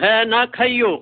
भय ना खइयो।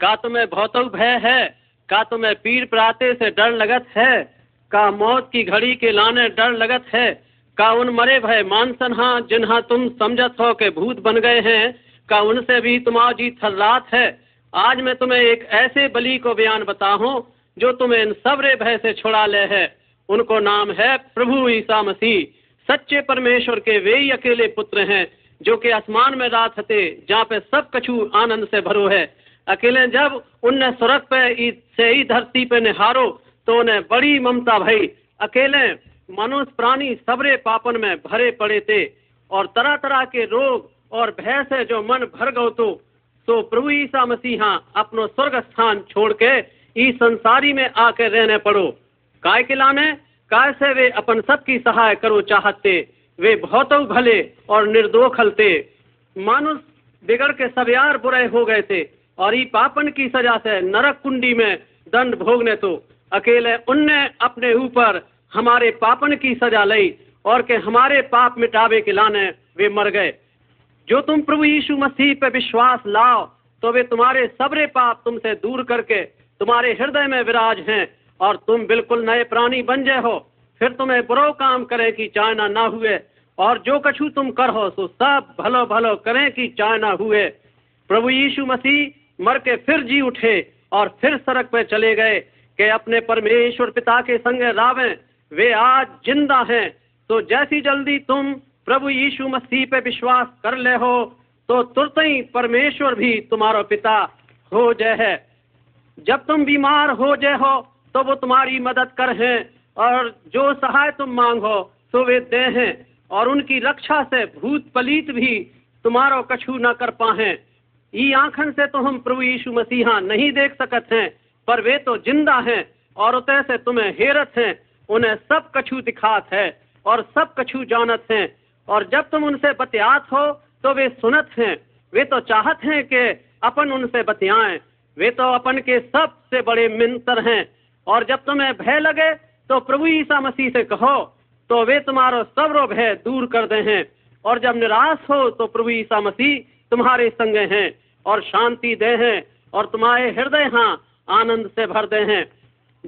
का तुम्हें भौतव भय है? का तुम्हें पीर प्राते से डर लगत है? का मौत की घड़ी के लाने डर लगत है? का उन मरे भय मानसन हाँ जिन्हा तुम समझत हो के भूत बन गए हैं? का उनसे भी तुम्हारी थर्रात है? आज मैं तुम्हें एक ऐसे बलि को बयान बताऊँ, जो तुम्हें इन सबरे भय से छुड़ा ले है। उनको नाम है प्रभु ईसा मसीह। सच्चे परमेश्वर के वे ही अकेले पुत्र हैं जो कि आसमान में रात हते, जहाँ पे सब कछु आनंद से भरो है। अकेले जब उनने स्वर्ग पे से ही धरती पे निहारो तो उन्हें बड़ी ममता भई। अकेले मनुष्य प्राणी सबरे पापन में भरे पड़े थे। और तरह तरह के रोग और भय से जो मन भर गो तो तो प्रभु ईसा मसीहा अपनो स्वर्ग स्थान छोड़ के इस संसारी में आके रहने पड़ो। काय के लाने? काय से वे अपन सबकी सहाय करो चाहते वे बहुत भले और निर्दोष हलते। मानुष बिगड़ के सब यार बुरे हो गए थे और ई पापन की सजा से नरक कुंडी में दंड भोगने तो अकेले उनने अपने ऊपर हमारे पापन की सजा ली और के हमारे पाप मिटावे के लाने वे मर गए। जो तुम प्रभु यीशु मसीह पे विश्वास लाओ तो वे तुम्हारे सबरे पाप तुमसे दूर करके तुम्हारे हृदय में विराज हैं और तुम बिल्कुल नए प्राणी बन जाए हो। फिर तुम्हें बुरो काम करे कि चायना ना हुए। और जो कछु तुम कर सो सब भलो भलो करें कि चायना हुए। प्रभु यीशु मसीह मर के फिर जी उठे और फिर सड़क पे चले गए कि अपने परमेश्वर पिता के संग रावे। वे आज ज़िंदा हैं। तो जैसी जल्दी तुम प्रभु यीशु मसीह पे विश्वास कर ले हो तो तुरंत ही परमेश्वर भी तुम्हारा पिता हो जाए है। जब तुम बीमार हो जाए हो तो वो तुम्हारी मदद कर हैं और जो सहाय तुम मांगो तो वे दे हैं। और उनकी रक्षा से भूत पलीत भी तुम्हारो कछु न कर पाए ई आंखन से तो हम प्रभु यीशु मसीहा नहीं देख सकते हैं, पर वे तो ज़िंदा हैं और उतय से तुम्हें हेरत हैं, उन्हें सब कछु दिखात है और सब कछु जानत हैं। और जब तुम उनसे बतियात हो तो वे सुनत हैं। वे तो चाहत हैं कि अपन उनसे बतियाएँ। वे तो अपन के सबसे बड़े मिंतर हैं। और जब तुम्हें भय लगे तो प्रभु ईसा मसीह से कहो तो वे तुम्हारा सब्र भय दूर कर दे हैं। और जब निराश हो तो प्रभु ईसा मसीह तुम्हारे संग हैं और शांति दे हैं और तुम्हारे हृदय हाँ आनंद से भर दे हैं।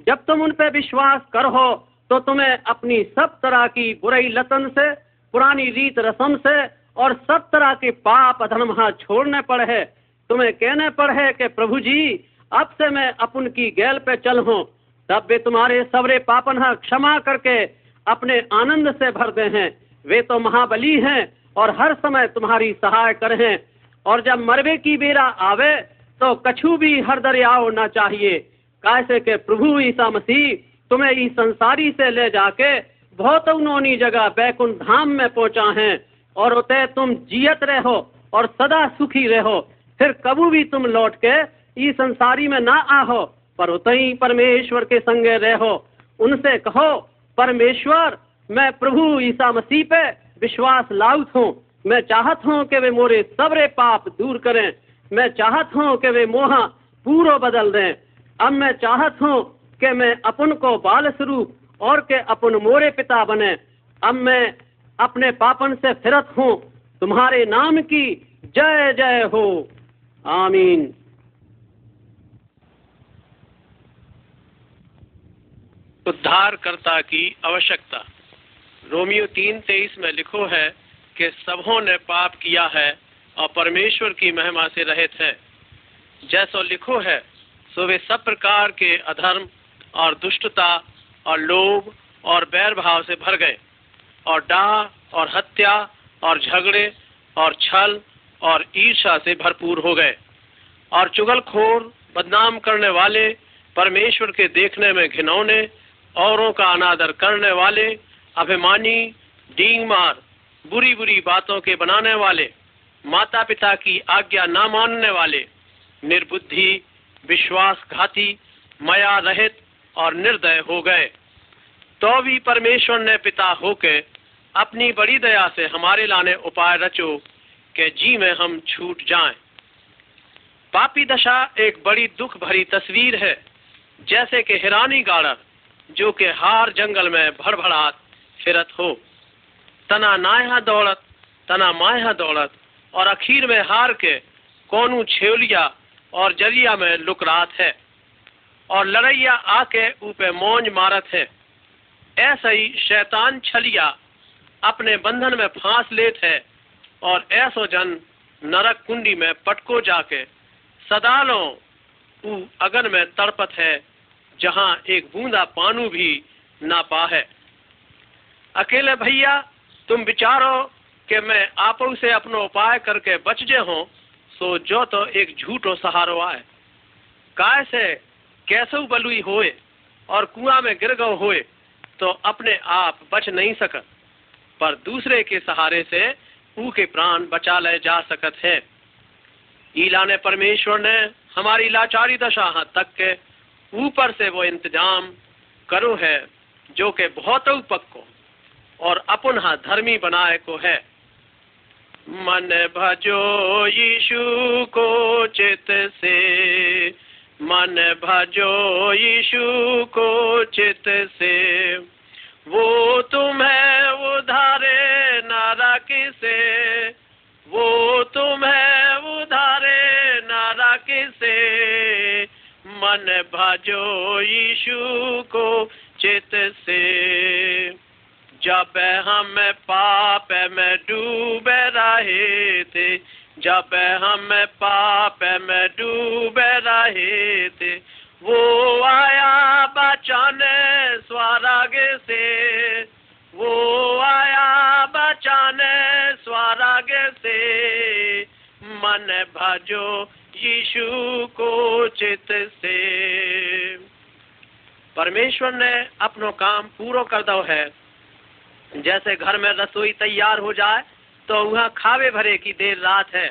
जब तुम उन पर विश्वास करो तो तुम्हें अपनी सब तरह की बुराई लतन से, पुरानी रीत रस्म से और सब तरह के पाप अधर्म छोड़ने पड़े है। तुम्हें कहने पड़े कि प्रभु जी, अब से मैं अपन की गैल पे चल हूँ। तब वे तुम्हारे सबरे पापन क्षमा करके अपने आनंद से भर दे हैं। वे तो महाबली हैं और हर समय तुम्हारी सहाय कर और जब मरवे की बेरा आवे तो कछु भी हर दरिया होना चाहिए। कैसे के प्रभु ईसा मसीह, तुम्हें इस संसारी से ले जाके बहुत उन्होंने जगह बैकुंठ धाम में पहुँचा है। और उतय तुम जियत रहो और सदा सुखी रहो। फिर कबू भी तुम लौट के इस संसारी में ना आहो, पर उतई परमेश्वर के संगे रहो। उनसे कहो परमेश्वर, मैं प्रभु ईसा मसीह पे विश्वास लाउत हूँ मैं चाहत हूँ कि वे मोरे सबरे पाप दूर करें। मैं चाहत हूँ कि वे मोहा पूरो बदल दें। अब मैं चाहत हूँ कि मैं अपन को बाल स्वरूप और के अपन मोरे पिता बने। अब मैं अपने पापन से फिरत हूँ। तुम्हारे नाम की जय जय हो। आमीन। उद्धारकर्ता की आवश्यकता। रोमियो तीन तेईस में लिखो है कि सबों ने पाप किया है और परमेश्वर की महिमा से रहित है। जैसो लिखो है, सो वे सब प्रकार के अधर्म और दुष्टता और लोभ और बैर भाव से भर गए और डाह और हत्या और झगड़े और छल और ईर्षा से भरपूर हो गए। और चुगलखोर, बदनाम करने वाले, परमेश्वर के देखने में घिनौने औरों का अनादर करने वाले, अभिमानी डींग मार बुरी बुरी बातों के बनाने वाले माता पिता की आज्ञा न मानने वाले, निर्बुद्धि, विश्वासघाती मया रहित और निर्दय हो गए तो भी परमेश्वर ने पिता होके अपनी बड़ी दया से हमारे लाने उपाय रचो के जी में हम छूट जाएँ। पापी दशा एक बड़ी दुख भरी तस्वीर है, जैसे कि हिरानी गाड़र जो के हार जंगल में भड़भड़ात फिरत हो। तना नाया दौड़त, तना माया दौड़त, और अखीर में हार के कौनू छेवलिया और ज़रिया में लुक रात है। और लड़ैया आके ऊपे मौज मारत है। ऐसा ही शैतान छलिया अपने बंधन में फांस लेत है, और ऐसो जन नरक कुंडी में पटको जाके, सदालों ऊ अगन में तड़पत है। जहाँ एक बूंदा पानू भी ना पा है अकेले भैया, तुम विचारो कि मैं आपो से अपनो उपाय करके बच जे हो, सो जो तो एक झूठो सहारो आए। काय से कैसे बलुई होए और कुआँ में गिर गो होए तो अपने आप बच नहीं सकत। पर दूसरे के सहारे से ऊ के प्राण बचा ले जा सकत है। ईला ने परमेश्वर ने हमारी लाचारी दशा तक के ऊपर से वो इंतज़ाम करो है, जो के बहुत पक्को और अपन धर्मी बनाए को है। मन भजो यीशु को चित से, मन भजो यीशु को चित से। वो तुम्हें उधारे नारा किसे वो तुम्हें मन भजो यीशु को चित से। जब हम पाप में डूबे रहे थे, जब हम पाप में डूबे रहे थे, वो आया बचाने स्वराग से। वो आया बचाने स्वराग से। मन भजो यीशु को चित से। परमेश्वर ने अपनो काम पूरा कर दो है। जैसे घर में रसोई तैयार हो जाए तो वह खावे भरे की देर रात है।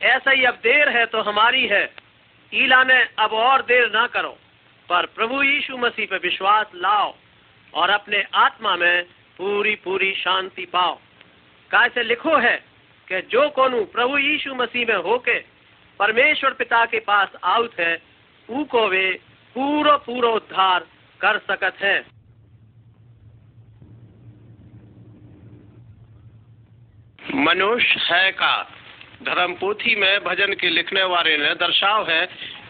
ऐसा ही अब देर है तो हमारी है। ईला ने अब और देर ना करो, पर प्रभु यीशु मसीह पे विश्वास लाओ और अपने आत्मा में पूरी पूरी शांति पाओ। कैसे लिखो है कि जो कोनु प्रभु यीशु मसीह में होके परमेश्वर पिता के पास आउत है, ऊ को वे पूरा पूरा उद्धार कर सकत है। मनुष्य है का? धर्म पोथी में भजन के लिखने वाले ने दर्शाव है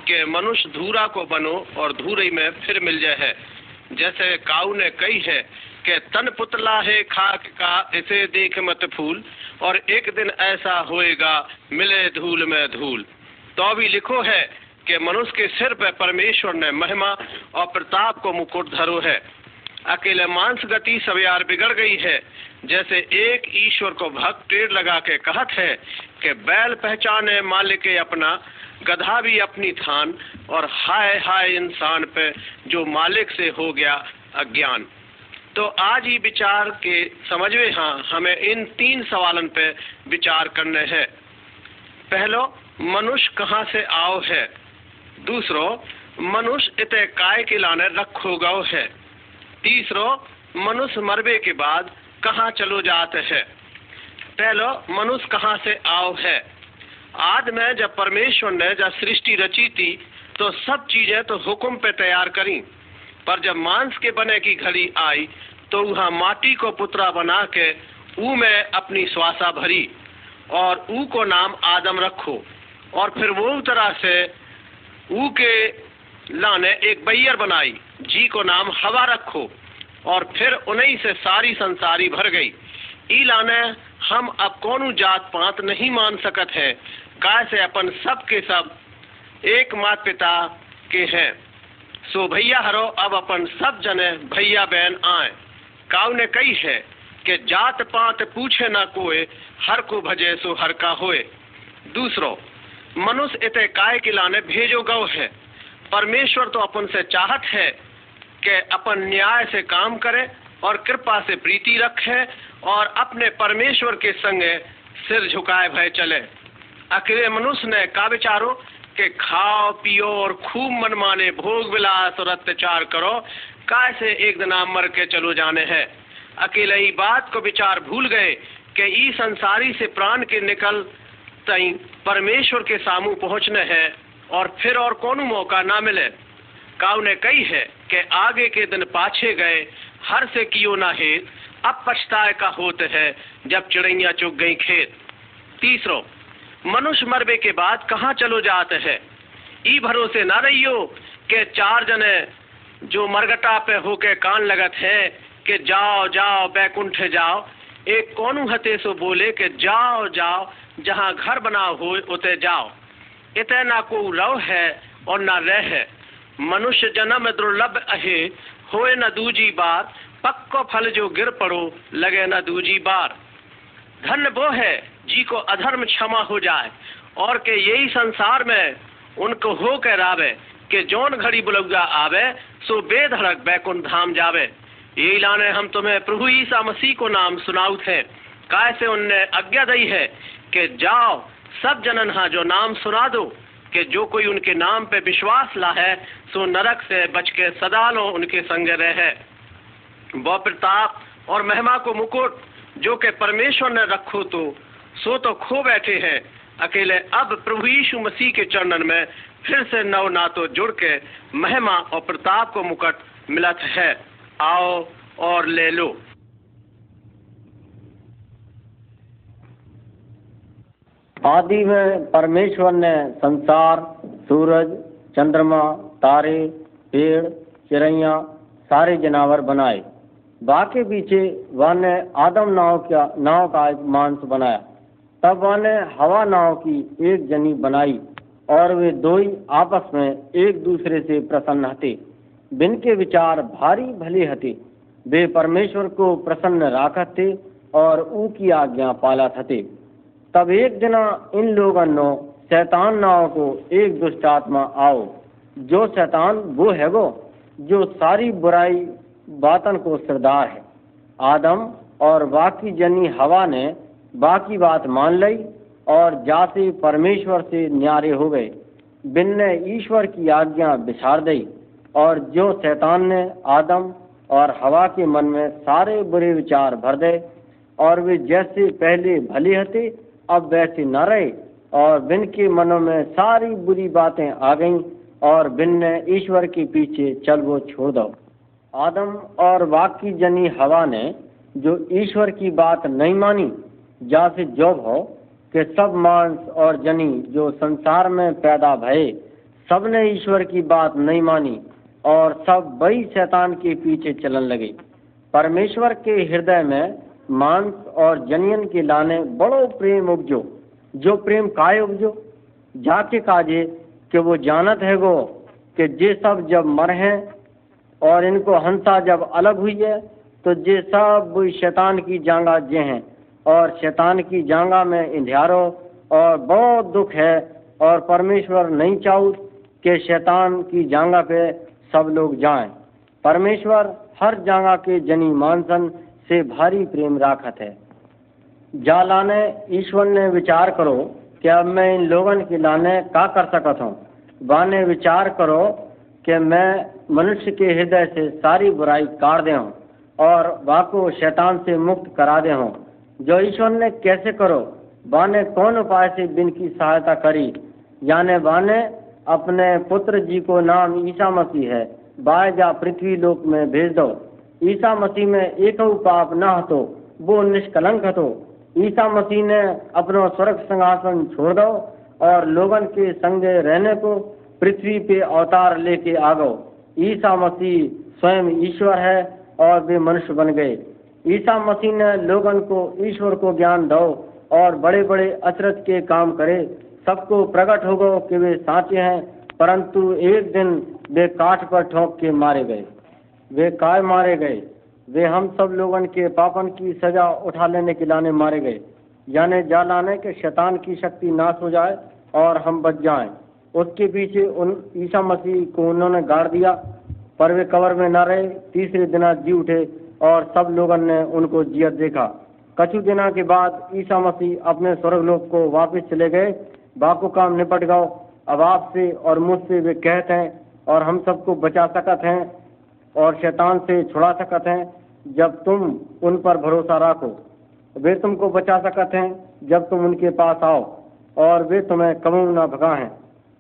कि मनुष्य धूरा को बनो और धूरे में फिर मिल जाए है। जैसे काऊ ने कही है कि तन पुतला है खाक का, इसे देख मत फूल, और एक दिन ऐसा होएगा, मिले धूल में धूल। तो भी लिखो है कि मनुष्य के सिर पर परमेश्वर ने महिमा और प्रताप को मुकुट धरो है। अकेले मांस गति सब यार बिगड़ गई है, जैसे एक ईश्वर को भक्त टेर लगा के कहत है कि बैल पहचाने मालिक अपना, गधा भी अपनी थान, और हाय हाय इंसान पे जो मालिक से हो गया अज्ञान। तो आज ही विचार के समझवे हाँ हमें इन तीन सवालन पे विचार करने हैं। पहलो मनुष्य कहाँ से आओ है? दूसरो, मनुष्य इत काय के लाने रखो गो है? तीसरो, मनुष्य मरबे के बाद कहाँ चलो जाते है? पहलो, मनुष्य कहाँ से आओ है? आज में जब परमेश्वर ने जब सृष्टि रची थी तो सब चीज़ें तो हुक्म पे तैयार करी। पर जब मांस के बने की घड़ी आई तो वहाँ माटी को पुतरा बना के ऊ में अपनी श्वासा भरी, और ऊ को नाम आदम रखो। और फिर वो तरह से ऊ के लाने एक बैयर बनाई, जी को नाम हवा रखो, और फिर उन्हीं से सारी संसारी भर गई। ई लाने हम अब कौन जात पात नहीं मान सकत है। काय से अपन सब के सब एक मात पिता के हैं। सो भैया हरो, अब अपन सब जने भैया बहन आए। काव ने कही है कि जात पात पूछे ना कोए, हर को भजे सो हर का होए। दूसरो मनुष्य इते काय के लाने भेजो गौ है। परमेश्वर तो अपन से चाहत है कि अपन न्याय से काम करे और कृपा से प्रीति रखे और अपने परमेश्वर के संग सिर झुकाए भय चले। अकेले मनुष्य ने का विचारो? के खाओ, पियो और खूब मनमाने भोग विलास और अत्याचार करो। कैसे एक दिन मर के चलो जाने हैं? अकेले ही बात को विचार भूल गए कि ई संसारी से प्राण के निकल तई परमेश्वर के सामू पहुँचने हैं और फिर और कौन मौका ना मिले। काव ने कही है कि आगे के दिन पाछे गए, हर से कियो ना हेत अब पछताए का होते है, जब चिड़ैया चुग गई खेत। तीसरो, मनुष्य मरबे के बाद कहाँ चलो जाते हैं? ई भरोसे ना रहियो के चार जने जो मरगटा पे होके कान लगत है कि जाओ जाओ, बैकुंठ जाओ। एक कौनू हते सो बोले कि जाओ जाओ जहाँ घर बना हो, उते जाओ। इतने ना को रव है और ना रह है। मनुष्य जन्म दुर्लभ अहे, होए न दूजी बार। पक्को फल जो गिर पड़ो, लगे न दूजी बार। धन वो है जी को अधर्म क्षमा हो जाए, और के यही संसार में उनको हो के रावे, के जौन घड़ी बुलौगा आवे, सो बेधड़क बैकुंठ धाम जावे। यही लाने हम तुम्हें प्रभु ईसा मसीह को नाम सुनाउत है। कैसे उनने आज्ञा दी है कि जाओ, सब जनन हा जो नाम सुना दो, कि जो कोई उनके नाम पे विश्वास ला है सो नरक से बच के सदा लो उनके संग रहे। वो प्रताप और महिमा को मुकुट, जो के परमेश्वर ने रखो तो सो तो खो बैठे हैं। अकेले अब प्रभु यीशु मसीह के चरणन में फिर से नव नातो जुड़ के महिमा और प्रताप को मुकुट मिलत है। आओ और ले लो। आदि में परमेश्वर ने संसार, सूरज, चंद्रमा, तारे, पेड़, चिड़ैया, सारे जनावर बनाए। बाकी पीछे वह ने आदम नाव का नाव का एक मांस बनाया। तब वह ने हवा नाव की एक जनी बनाई और वे दो ही आपस में एक दूसरे से प्रसन्न हते। बिन के विचार भारी भले हते, वे परमेश्वर को प्रसन्न राखत थे और ऊ की आज्ञा पालत हते। तब एक जना इन लोगों ने शैतान नाव को एक दुष्ट आत्मा आओ। जो शैतान वो है वो, जो सारी बुराई बातन को सरदार है। आदम और बाकी जनी हवा ने बाकी बात मान ली और जासे परमेश्वर से न्यारे हो गए। बिन ने ईश्वर की आज्ञा बिछाड़ दी और जो शैतान ने आदम और हवा के मन में सारे बुरे विचार भर दे और वे जैसे पहले भले हते अब वैसे न रहे और बिन के मनों में सारी बुरी बातें आ गईं और बिन ने ईश्वर के पीछे चल वो छोड़ दो। आदम और बाकी जनी हवा ने जो ईश्वर की बात नहीं मानी जा से जॉब हो कि सब मांस और जनी जो संसार में पैदा भये, सबने ईश्वर की बात नहीं मानी और सब बड़ी शैतान के पीछे चलन लगे। परमेश्वर के हृदय में मांस और जनियन के लाने बड़ो प्रेम उपजो, जो प्रेम काय उपजो? जाके काजे कि वो जानत है गो कि जे सब जब मर हैं और इनको हंसा जब अलग हुई है तो जे सब शैतान की जांगा जे हैं और शैतान की जांगा में इंधियारो और बहुत दुख है और परमेश्वर नहीं चाहू कि शैतान की जांगा पे सब लोग जाएँ। परमेश्वर हर जांगा के जनी मानसन से भारी प्रेम राखत है। जा लाने ईश्वर ने विचार करो कि अब मैं इन लोगन के लाने का कर सकत हूँ। बाने विचार करो कि मैं मनुष्य के हृदय से सारी बुराई काट दे हूँ और वाको शैतान से मुक्त करा दे हूँ जो ईश्वर ने कैसे करो? बाने कौन उपाय से बिन की सहायता करी? याने बाने अपने पुत्र जी को नाम ईसा मसीह है। बाय जा पृथ्वी लोक में भेज दो। ईसा मसीह में एक पाप न हतो, वो निष्कलंक हतो। ईसा मसीह ने अपना स्वर्ग सिंहासन छोड़ दो और लोगन के संग रहने को पृथ्वी पे अवतार लेके आ गो ईसा मसीह स्वयं ईश्वर है और वे मनुष्य बन गए। ईसा मसीह ने लोगन को ईश्वर को ज्ञान दो और बड़े बड़े अचरज के काम करे। सबको प्रकट हो गो कि वे साचे हैं, परंतु एक दिन वे काठ पर ठोक के मारे गए। वे काय मारे गए। वे हम सब लोगन के पापन की सजा उठा लेने के लाने मारे गए। यानी जा लाने के शैतान की शक्ति नाश हो जाए और हम बच जाएँ। उसके पीछे उन ईसा मसीह को उन्होंने गाड़ दिया। पर वे कवर में न रहे। तीसरे दिना जी उठे और सब लोगों ने उनको जियत देखा। कछु दिना के बाद ईसा मसीह अपने स्वर्गलोक को वापस चले गए। बाको काम निपट गओ अब आपसे और मुझसे वे कहते हैं और हम सबको बचा सकत हैं। और शैतान से छुड़ा सकत हैं जब तुम उन पर भरोसा रखो। वे तुमको बचा सकत हैं जब तुम उनके पास आओ, और वे तुम्हें कमू न भगा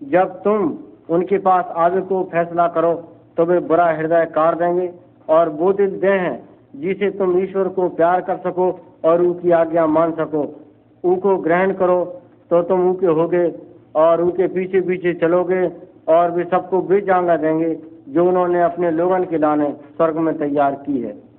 जब तुम उनके पास आगे को फैसला करो तो वे बुरा हृदय कार देंगे और वो दिल दे हैं जिसे तुम ईश्वर को प्यार कर सको और उनकी आज्ञा मान सको। उनको ग्रहण करो तो तुम उनके होगे और उनके पीछे पीछे चलोगे और वे सबको भी जांगा देंगे। जो उन्होंने अपने लोगन के दाने स्वर्ग में तैयार की है।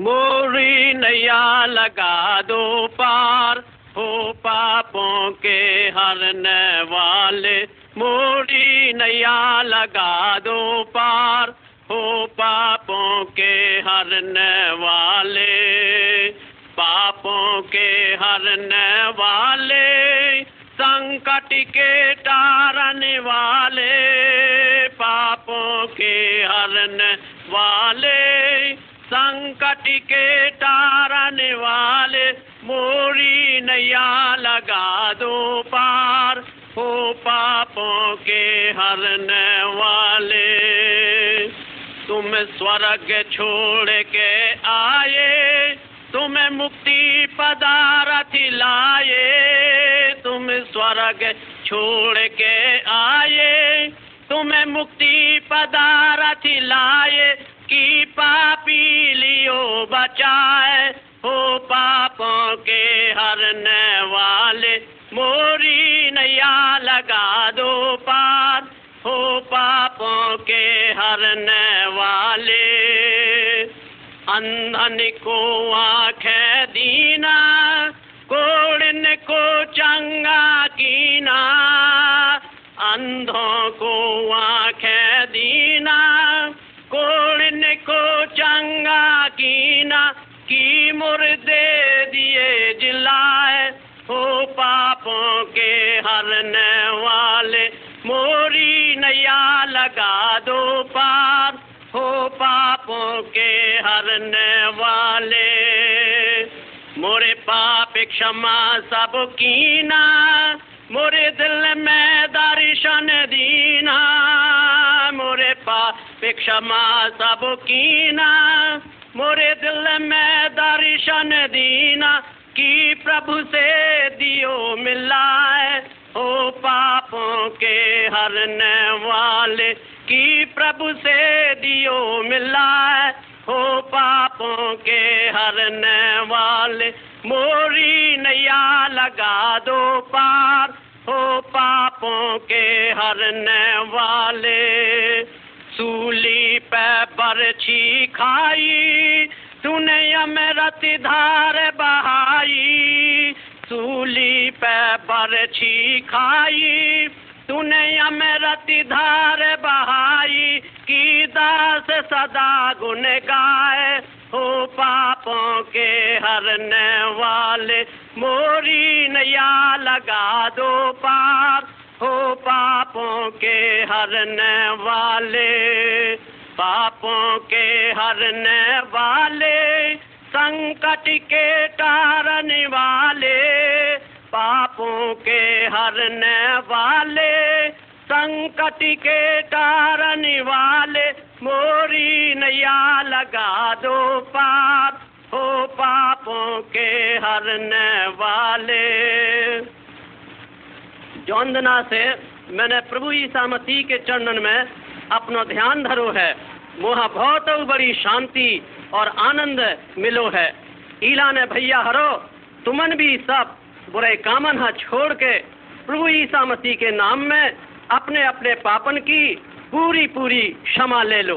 मोरी नैया लगा दो पार, हो पापों के हरने वाले। मोरी नैया लगा दो पार, हो पापों के हरने वाले। पापों के हरने वाले। संकट के टारने वाले, पापों के हरने वाले। संकट के टारने वाले, मोरी नैया लगा दो पार। हो पापों के हरने वाले। तुम स्वर्ग छोड़ के आए तुम्हें मुक्ति पदारथ लाए तुम स्वर्ग छोड़ के आए। तुम्हें मुक्ति पदारथ लाए की पापी लियो बचाए। हो पापों के हरने वाले, मोरी नैया लगा दो पार। हो पापों के हरने वाले। अंधन को आँखें दीना, कोड़न को चंगा कीना। अंधों को आँखें दीना, कोड़न को चंगा कीना। की मुर्दे दिए जिलाए, हो पापों के हरने वाले। मोरी नैया लगा दो पार। हो पापों के हरने वाले। मोरे पाप क्षमा सब कीना, मोरे दिल में दर्शन दीना। मोरे पाप क्षमा सब कीना, मोरे दिल में दर्शन दीना। की प्रभु से दियो मिलाए हो पापों के हरने वाले। की प्रभु से दियो मिलाए, हो पापों के हरने वाले। मोरी नैया लगा दो पार, हो पापों के हरने वाले। सूली पे बरछी खाई, तूने अमृत धार बहाई। सूली पे बरछी खाई, तूने अमृत धार बहाई की दास सदा गुन गाए, हो पापों के हरने वाले मोरी नया लगा दो पार हो पापों के हरने वाले, पापों के हरने वाले, संकट के कारण वाले, पापों के हरने वाले संकट के टारने वाले मोरी नैया लगा दो पाप, हो पापों के हरने वाले। जौंदना से मैंने प्रभु ईसा मसीह के चरणन में अपना ध्यान धरो है। वहाँ बहुत बड़ी शांति और आनंद मिलो है। ईला ने भैया हरो, तुमन भी सब बुरे कामन हा छोड़ के प्रभु ईसा मसीह के नाम में अपने अपने पापन की पूरी पूरी क्षमा ले लो।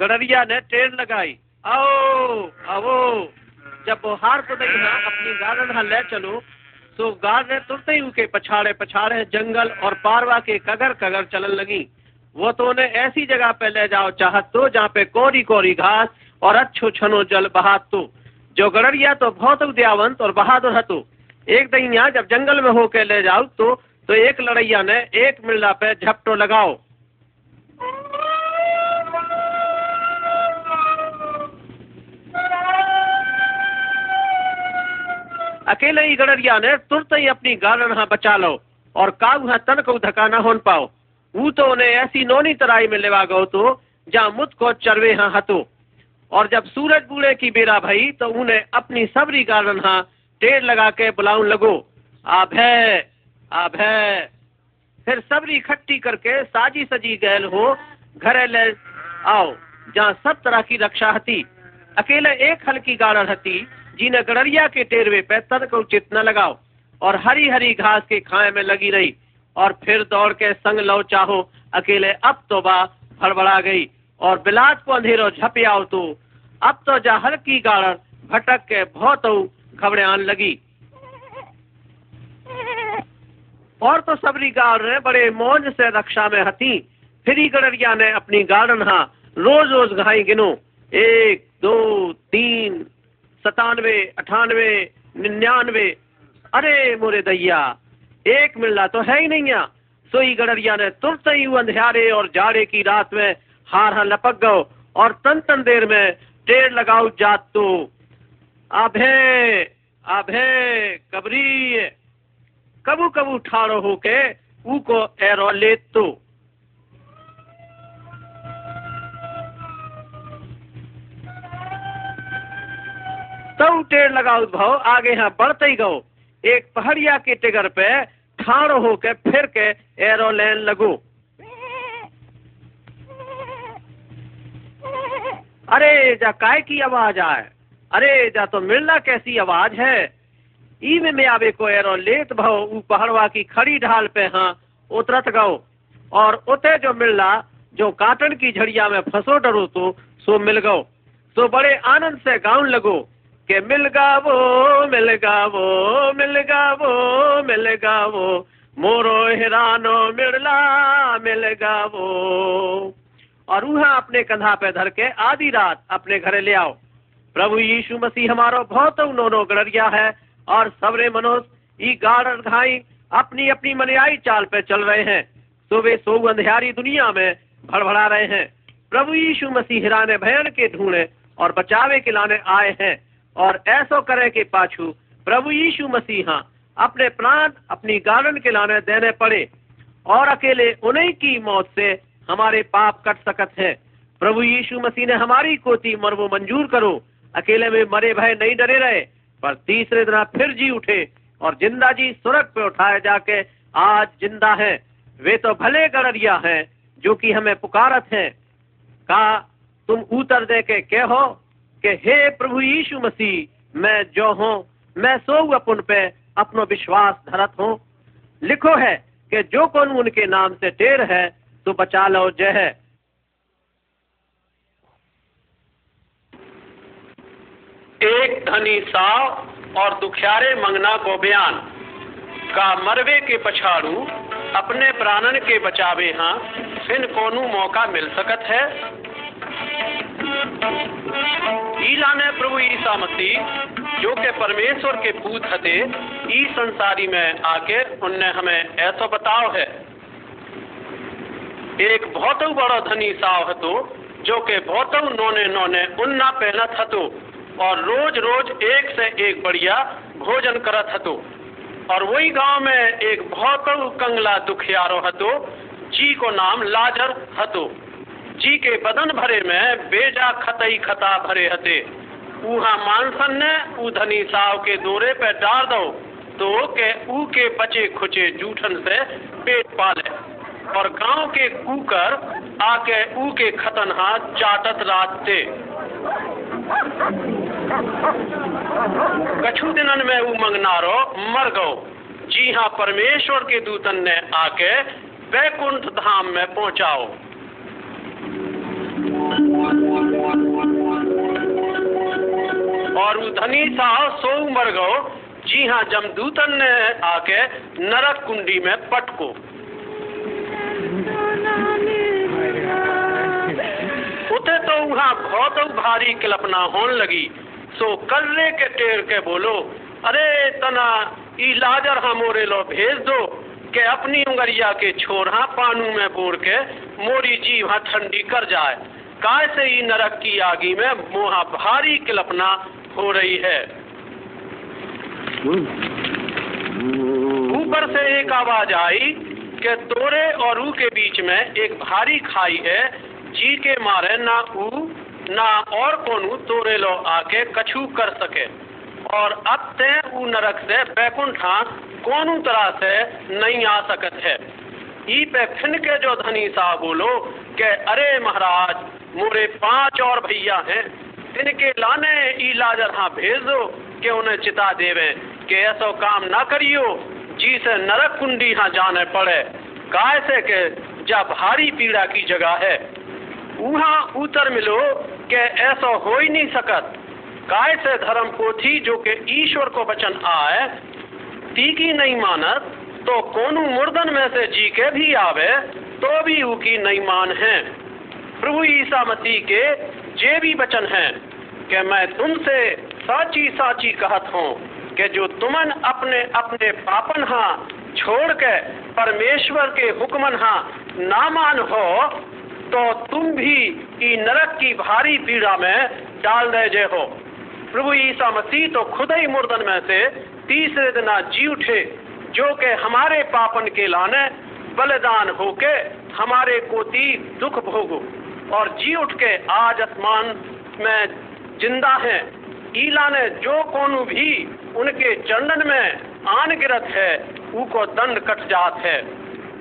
गडरिया ने टेर लगाई। आओ आओ। जब वो हार पदई ना अपनी गार्डन हाँ ले चलो तो गार्ड ने तुरते ही उनके पछाड़े पछाड़े जंगल और पारवा के कगर कगर चलन लगी। वो तो उन्हें ऐसी जगह पे ले जाओ चाहत तो जहाँ पे कोरी कोरी घास और अच्छो छनो जल बहात। तो जो गड़रिया तो बहुत उद्यावंत और बहादुर हतो। एक दिन यहाँ जब जंगल में होके ले जाओ तो तो एक लड़ैया ने एक मिल्ला पे झपटो लगाओ। अकेले ही गड़रिया ने तुरंत ही अपनी हाँ बचा लो और काऊ हाँ तन को धक्का न होन पाओ। वो तो उन्हें ऐसी नोनी तराई में लेवा गो तो जहाँ मुद को चरवे हाँ हतो। और जब सूरज बूढ़े की बेरा भई तो उन्हें अपनी सबरी गालन हाँ टेर लगा के बुलाऊ लगो। आभय आभय फिर सबरी इकट्ठी करके साजी सजी गैल हो, घरे ले आओ, जहाँ सब तरह की रक्षा हती। अकेले एक हल्की गाड़र हती जिन्हें गड़रिया के टेरवे पे तद को उचित न लगाओ, और हरी हरी घास के खाए में लगी रही। और फिर दौड़ के संग लो चाहो। अकेले अब तो बा भड़बड़ा गई। और बिलात को अंधेरो झपे आओ तो। अब तो जा हल्की गाड़र भटक के बहुत खबरें आन लगी। और तो सबरी गाड़ ने बड़े मौज से रक्षा में हती। फिर गड़रिया ने अपनी गार्डन हाँ रोज रोज घाई गिनो। एक, दो, तीन, सतानवे, अठानवे, निन्यानवे। अरे मोरे दैया एक मिलना तो है ही नहीं यहाँ। सोई गड़रिया ने तुरंत ही अंधेरे और जाड़े की रात में हार हाँ लपक गो और तन तन देर में टेर लगाओ जात तो। आभे आभे, कबरी कबू कबू ठाड़ो होके ऊ को एरो ले तो। तब टेर लगाओ भाव आगे यहाँ बढ़ते ही गो एक पहाड़िया के टिगर पे ठाड़ो होके फिर के एरो लेन लगो। अरे, जा काय की आवाज़ आए? अरे, जा तो मिलना कैसी आवाज़ है? ई में आवे को एरो लेत भाव ऊ पहाड़वा की खड़ी ढाल पे हाँ उतरत गो और उते जो मिलना, जो काटन की झड़िया में फंसो डरो तो सो मिल गो तो बड़े आनंद से गाउन लगो। के मिल गावो मिल गावो मिल गावो मिल गावो। मोरो हिरानो मिलला मिल गावो। और वहाँ अपने कंधा पे धर के आधी रात अपने घरे ले आओ। प्रभु यीशु मसीह हमारो बहुत नोनो गड़रिया है, और सबरे मनुष्य ई गाड़ घाई अपनी अपनी मनियाई चाल पे चल रहे हैं। वे सो अंधेरी दुनिया में भड़बड़ा रहे हैं। प्रभु यीशु मसीह हिराने भयन के ढूंढे और बचावे के लाने आए हैं। और ऐसो करे के पाछू प्रभु यीशु मसीहा अपने प्राण, अपनी गार्डन के लाने देने पड़े और अकेले उन्हीं की मौत से हमारे पाप कट सकत है। प्रभु यीशु मसीह ने हमारी कोती मरवो मंजूर करो। अकेले में मरे भय नहीं डरे रहे, पर तीसरे दिन फिर जी उठे और ज़िंदा जी सुरग पे उठाए जाके आज ज़िंदा है। वे तो भले गड़रिया हैं जो कि हमें पुकारत हैं। का तुम उतर दे के कहो? कि हे प्रभु यीशु मसीह, मैं जो हूँ, मैं सो अपन पे अपनो विश्वास धरत हूँ। लिखो है कि जो कौन उनके नाम से टेर है तो बचा लो जय। है एक धनी साव और दुखियारे मंगना को बयान, का मरवे के पछाड़ू, अपने प्राणन के बचावे हाँ फिन कोनू मौका मिल सकत है? ईला ने प्रभु ईसा मसीह, जो के परमेश्वर के पूत हते, ई संसारी में आके उनने हमें ऐसा बताओ है। एक बहुत बड़ो धनी साव हतो, जो के बहुत नोने नोने उन्ना पहनत हतो, और रोज रोज एक से एक बढ़िया भोजन करत हतो। और वही गाँव में एक बहुत कंगला दुखियारो हतो, जी को नाम लाजर हतो। जी के बदन भरे में बेजा खतई खता भरे हते। उहा मानसन ने ऊ धनी साव के दौरे पे डाल दो तो के ऊ के बचे खुचे जूठन से पेट पाले। और गाँव के कूकर आके ऊ के खतन हाथ चाटत रात थे कछु दिनन में ऊ मंगनारो मर गो जी हाँ परमेश्वर के दूतन ने आके वैकुंठ धाम में पहुंचाओ। और धनी साहब सो मर गो जी हाँ जमदूतन ने आके नरक कुंडी में पटको। उते तो वहाँ बहुत भारी कल्पना होने लगी। सो कर्रे के टेर के बोलो, अरे तना, ई लाजर हाँ मोरे लो, भेज दो, के अपनी उंगरिया के छोरा पानू में बोर के मोरी जी हाँ ठंडी कर जाए। काय से ही नरक की आगी में मोहा भारी कल्पना हो रही है। ऊपर से एक आवाज़ आई कि तोरे और ऊ के बीच में एक भारी खाई है, जी के मारे ना ऊ, ना और कोनू तोरे लो आके कछु कर सके। और अब ते ऊ नरक से बैकुंठा कोनू तरह से नहीं आ सकत है। ई पे फिन के जो धनी साहब बोलो के, अरे महाराज, मोरे पाँच और भैया हैं इनके लाने ई लाजर हाँ भेज के उन्हें चिता देवे के ऐसा काम ना करियो जी से नरक कुंडी हाँ जाने पड़े। काय से के जा भारी पीड़ा की जगह है। वहाँ उतर मिलो के ऐसा हो ही नहीं सकत। काय से धर्म पोथी जो के ईश्वर को वचन आए, तीकी नहीं मानत तो कोनू मुर्दन में से जी के भी आवे तो भी उकी नहीं मान है। प्रभु ईसा मसीह के जे भी वचन हैं कि मैं तुमसे साची साची कहत हूँ कि जो तुमन अपने अपने पापन हाँ छोड़ के परमेश्वर के हुक्मन हाँ ना मान हो तो तुम भी ई नरक की भारी पीड़ा में डाल दे हो। प्रभु ईसा मसीह तो खुद ही मुर्दन में से तीसरे दिन जी उठे, जो के हमारे पापन के लाने बलिदान होके हमारे कोती दुख भोगो। और जी उठ के, आज आसमान में ज़िंदा है। ईला ने जो कोनु भी उनके चंदन में आन गिरत है उको दंड कट जात है।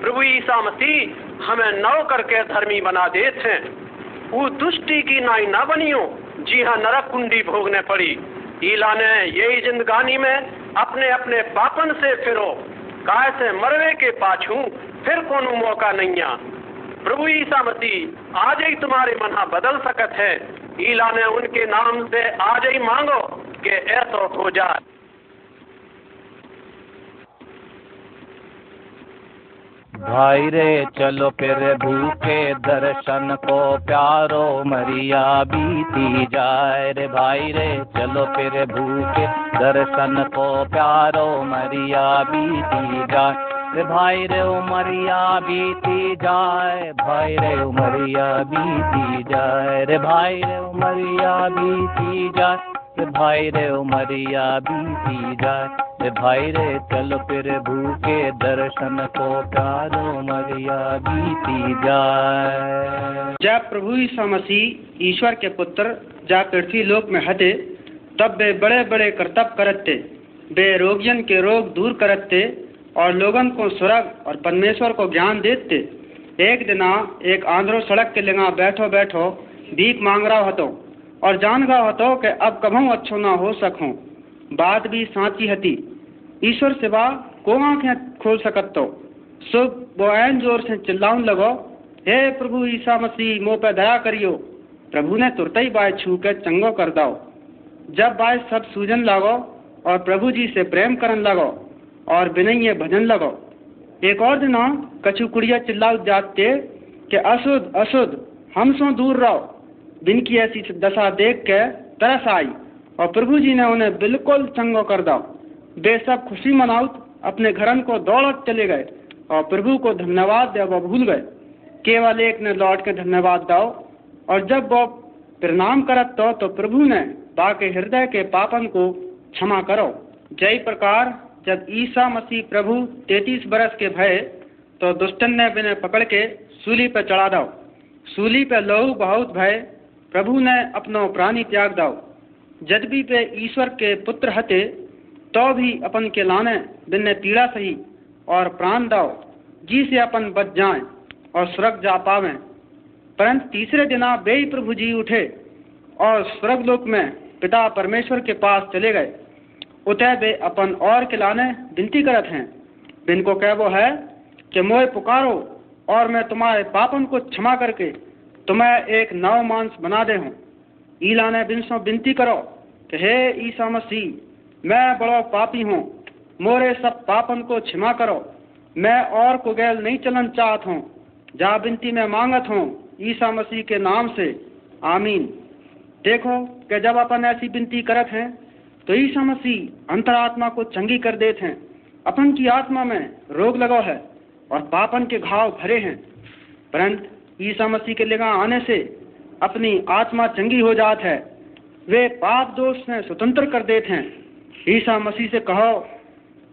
प्रभु ईसा मसीह हमें नव करके धर्मी बना देते हैं। वो दुष्टि की नाई ना बनियो जी हाँ नरक कुंडी भोगने पड़ी। ईला ने यही जिंदगानी में अपने अपने पापन से फिरो। काय से मरवे के पाछू, फिर कोनो मौका नहीं आ प्रभु ईसा मसीह, आज ही तुम्हारे मना बदल सकत है। ईला ने उनके नाम से आज ही मांगो कि ऐसा हो जाए। भाई रे, चलो फिर भूखे दर्शन को प्यारो मरिया बीती जाए रे। भाई रे, चलो फिर भूखे दर्शन को प्यारो मरिया बीती जाए। भाई रे उमरिया बीती जाए भाई रे उमरिया बीती जाए, रे भाई रे उमरिया बीती जाए, रे भाई रे उमरिया बीती जाए, रे भाई रे चल फिर भूखे दर्शन को प्यारो मरिया बीती जाए। जब प्रभु ईसा मसीह ईश्वर के पुत्र जा पृथ्वी लोक में हटे, तब वे बड़े बड़े कर्तव्य करते, वे रोगियन के रोग दूर करते और लोगन को स्वर्ग और परमेश्वर को ज्ञान देते, एक दिना एक आंध्रो सड़क के लगा बैठो बैठो भीख मांग रहा हतो और जान रहा हतो कि अब कभू अच्छो ना हो सकूँ। बात भी साची हती। ईश्वर सिवा को आँखें खोल सकत। तो सुब वो ऐन ज़ोर से चिल्लाउन लगो, हे प्रभु ईसा मसीह, मुँह पे दया करियो। प्रभु ने तुरते ही बाय छू के चंगो कर दाओ। जब बाय सब सूजन लगो और प्रभु जी से प्रेम करन लगो और विनय भजन लगो एक और दिना कछु कुड़िया चिल्लाओ जाते कि अशुद्ध अशुद्ध हम सो दूर रहो। दिन की ऐसी दशा देख के तरस आई और प्रभु जी ने उन्हें बिल्कुल चंगो कर दो वे सब खुशी मनाउत अपने घरन को दौड़त चले गए और प्रभु को धन्यवाद दे वो भूल गए। केवल एक ने लौट के धन्यवाद दाओ और जब वो प्रणाम करत तो, तो प्रभु ने बाके हृदय के पापन को क्षमा करो। जय प्रकार। जब ईसा मसीह प्रभु तैतीस बरस के भय तो दुष्टन ने बिना पकड़ के सूली पर चढ़ा दाओ। सूली पे लहू बहुत भय, प्रभु ने अपनो प्राणी त्याग दाओ। जद भी पे ईश्वर के पुत्र हते तो भी अपन के लाने बिन पीड़ा सही और प्राण दाओ जी से अपन बच जाए और स्वर्ग जा पावे। परंतु तीसरे दिना वे प्रभु जी उठे और स्वर्ग लोक में पिता परमेश्वर के पास चले गए। उतय वे अपन और के लाने विनती करत हैं। बिन को कहबो है कि मोए पुकारो और मैं तुम्हारे पापन को क्षमा करके तुम्हें एक नव मांस बना दे हूँ। ईला ने बिन सो विनती करो कि हे ईसा मसीह, मैं बड़ो पापी हूँ। मोरे सब पापन को क्षमा करो। मैं और को गैल नहीं चलन चाहत हूँ। जा विनती में मांगत हूँ ईसा मसीह के नाम से। आमीन। देखो कि जब अपन ऐसी विनती करत हैं तो ईसा मसीह अंतरात्मा को चंगी कर देते हैं। अपन की आत्मा में रोग लगा है और पापन के घाव भरे हैं। परंतु ईसा मसीह के लगा आने से अपनी आत्मा चंगी हो जात है। वे पाप दोष से स्वतंत्र कर देते हैं। ईसा मसीह से कहो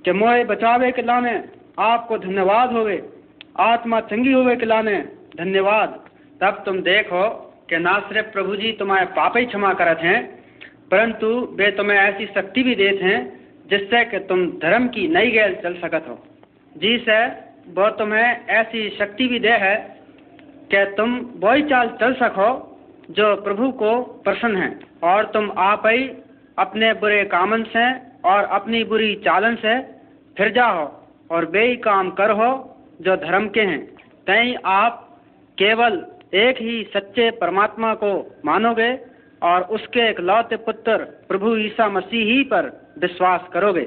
कि मोए बचावे के लाने आपको धन्यवाद होवे, आत्मा चंगी होवे के लाने धन्यवाद। तब तुम देखो कि ना सिर्फ़ प्रभु जी तुम्हारे पाप ही क्षमा करत हैं। परंतु वे तुम्हें ऐसी शक्ति भी देते हैं, जिससे कि तुम धर्म की नई गैल चल सकत हो। जी सर, वो तुम्हें ऐसी शक्ति भी दे है कि तुम वही चाल चल सको, जो प्रभु को प्रसन्न है। और तुम आप ही अपने बुरे कामन से और अपनी बुरी चालन से फिर जाओ और वे ही काम करो जो धर्म के हैं। तई आप केवल एक ही सच्चे परमात्मा को मानोगे और उसके एक लौते पुत्र प्रभु ईसा मसीह ही पर विश्वास करोगे।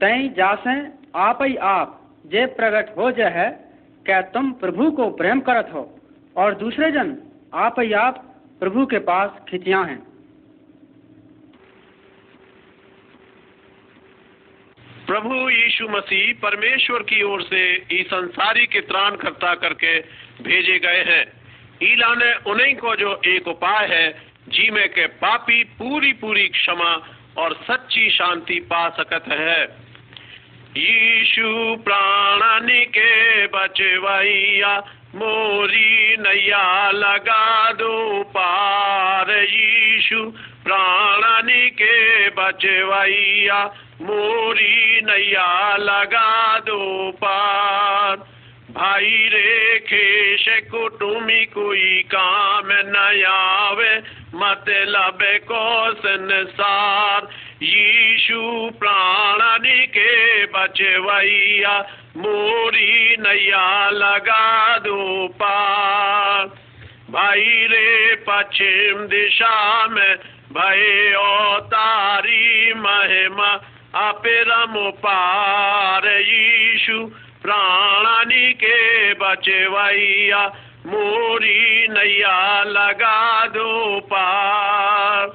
तई जासे, आप ही आप, जे प्रकट हो जाए है क्या तुम प्रभु को प्रेम करत हो? और दूसरे जन, आप ही आप प्रभु के पास खिंचिया हैं। प्रभु यीशु मसीह परमेश्वर की ओर से इस संसारी के त्राण करता करके भेजे गए हैं। ईला ने उन्हीं को जो एक उपाय है जी में के पापी पूरी पूरी क्षमा और सच्ची शांति पा सकत है। यीशु प्राणी के बचवैया, मोरी नैया लगा दो पार। यीशु प्राणी के बचवैया, मोरी नैया लगा दो पार। भाई रे खेश कुटुमी कोई काम न आवे। मतलब को संसार यीशु प्राणी के बचवैया, मोरी नैया लगा दो पार। भाई रे, पश्चिम दिशा में भय तारी महिमा अपिरम पार यीशु। प्राणी के बचवैया, मोरी नैया लगा दो पार।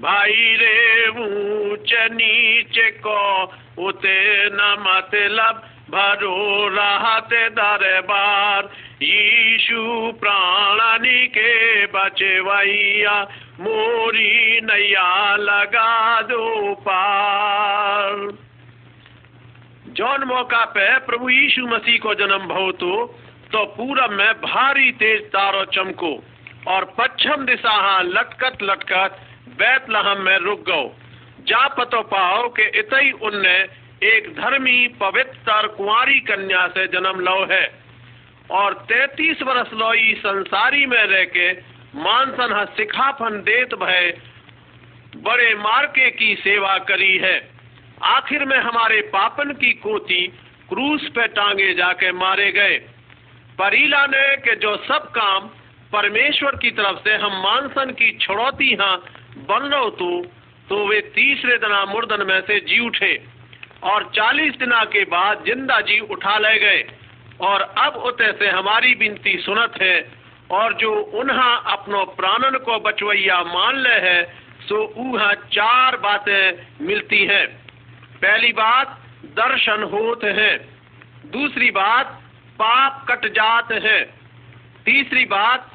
भाई रे, ऊंच नीचे को उते न मतलब भरो राहत दरबार। यीशु प्राणी के बचवैया, मोरी नैया लगा दो पार। जौन मौका पे प्रभु यीशु मसीह को जन्म भव तो तो पूरब में भारी तेज तारो चमको और पश्चिम दिशा हाँ लटकत लटकत बैतलहम में रुक गो जा पतो पाओ के इतई उनने एक धर्मी, पवित्र कुंवारी कन्या से जन्म लो है। और तैतीस वर्ष लोई संसारी में रह के मानसन सिखाफन देत भय बड़े मार्के की सेवा करी है। आखिर में हमारे पापन की कोती क्रूस पे टांगे जाके मारे गए। परीला ने के जो सब काम परमेश्वर की तरफ़ से हम मानसन की छुड़ौती हाँ बन लो तो तो वे तीसरे दिना मुर्दन में से जी उठे और चालीस दिना के बाद ज़िंदा जी उठा ले गए। और अब उते से हमारी बिनती सुनत है और जो उन्हा अपनो प्राणन को बचवैया मान ले है, सो उहा चार बातें मिलती हैं। पहली बात, दर्शन होत है। दूसरी बात, पाप कट जात है। तीसरी बात,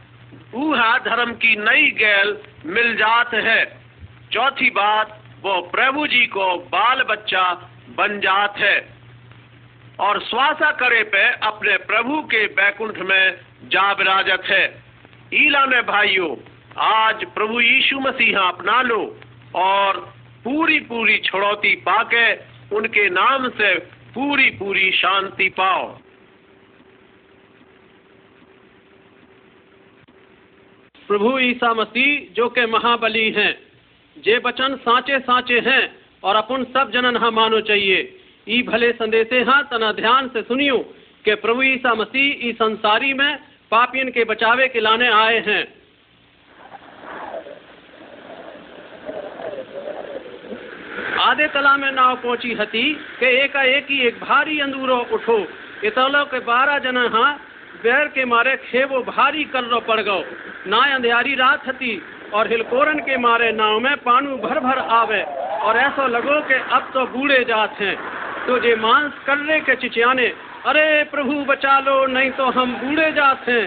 ऊहा धर्म की नई गैल मिल जात है। चौथी बात, वो प्रभु जी को बाल बच्चा बन जात है। और श्वासा करे पे अपने प्रभु के बैकुंठ में जा विराजत है। ईला ने भाइयों, आज प्रभु यीशु मसीहा अपना लो और पूरी पूरी छुड़ौती पाके उनके नाम से पूरी पूरी शांति पाओ। प्रभु ईसा मसीह, जो के महाबली हैं, जे बचन साचे साचे हैं, और अपन सब जनन हाँ मानो चाहिए। ई भले संदेशे हाँ तना ध्यान से सुनियो के प्रभु ईसा मसीह इस संसारी में पापियन के बचावे के लाने आए हैं। आधे तला में नाव पहुँची हती के एकाएक ही एक भारी अंदूरो उठो। इतलो के बारह जन हाँ बैर के मारे खेवो भारी करनो पड़ गो ना अंधियारी रात हती और हिलकोरन के मारे नाव में पानू भर भर आवे और ऐसा लगो के अब तो बूढ़े जात हैं। तो जे मांस कर्रे के चिचियाने, अरे प्रभु बचा लो, नहीं तो हम बूढ़े जात हैं।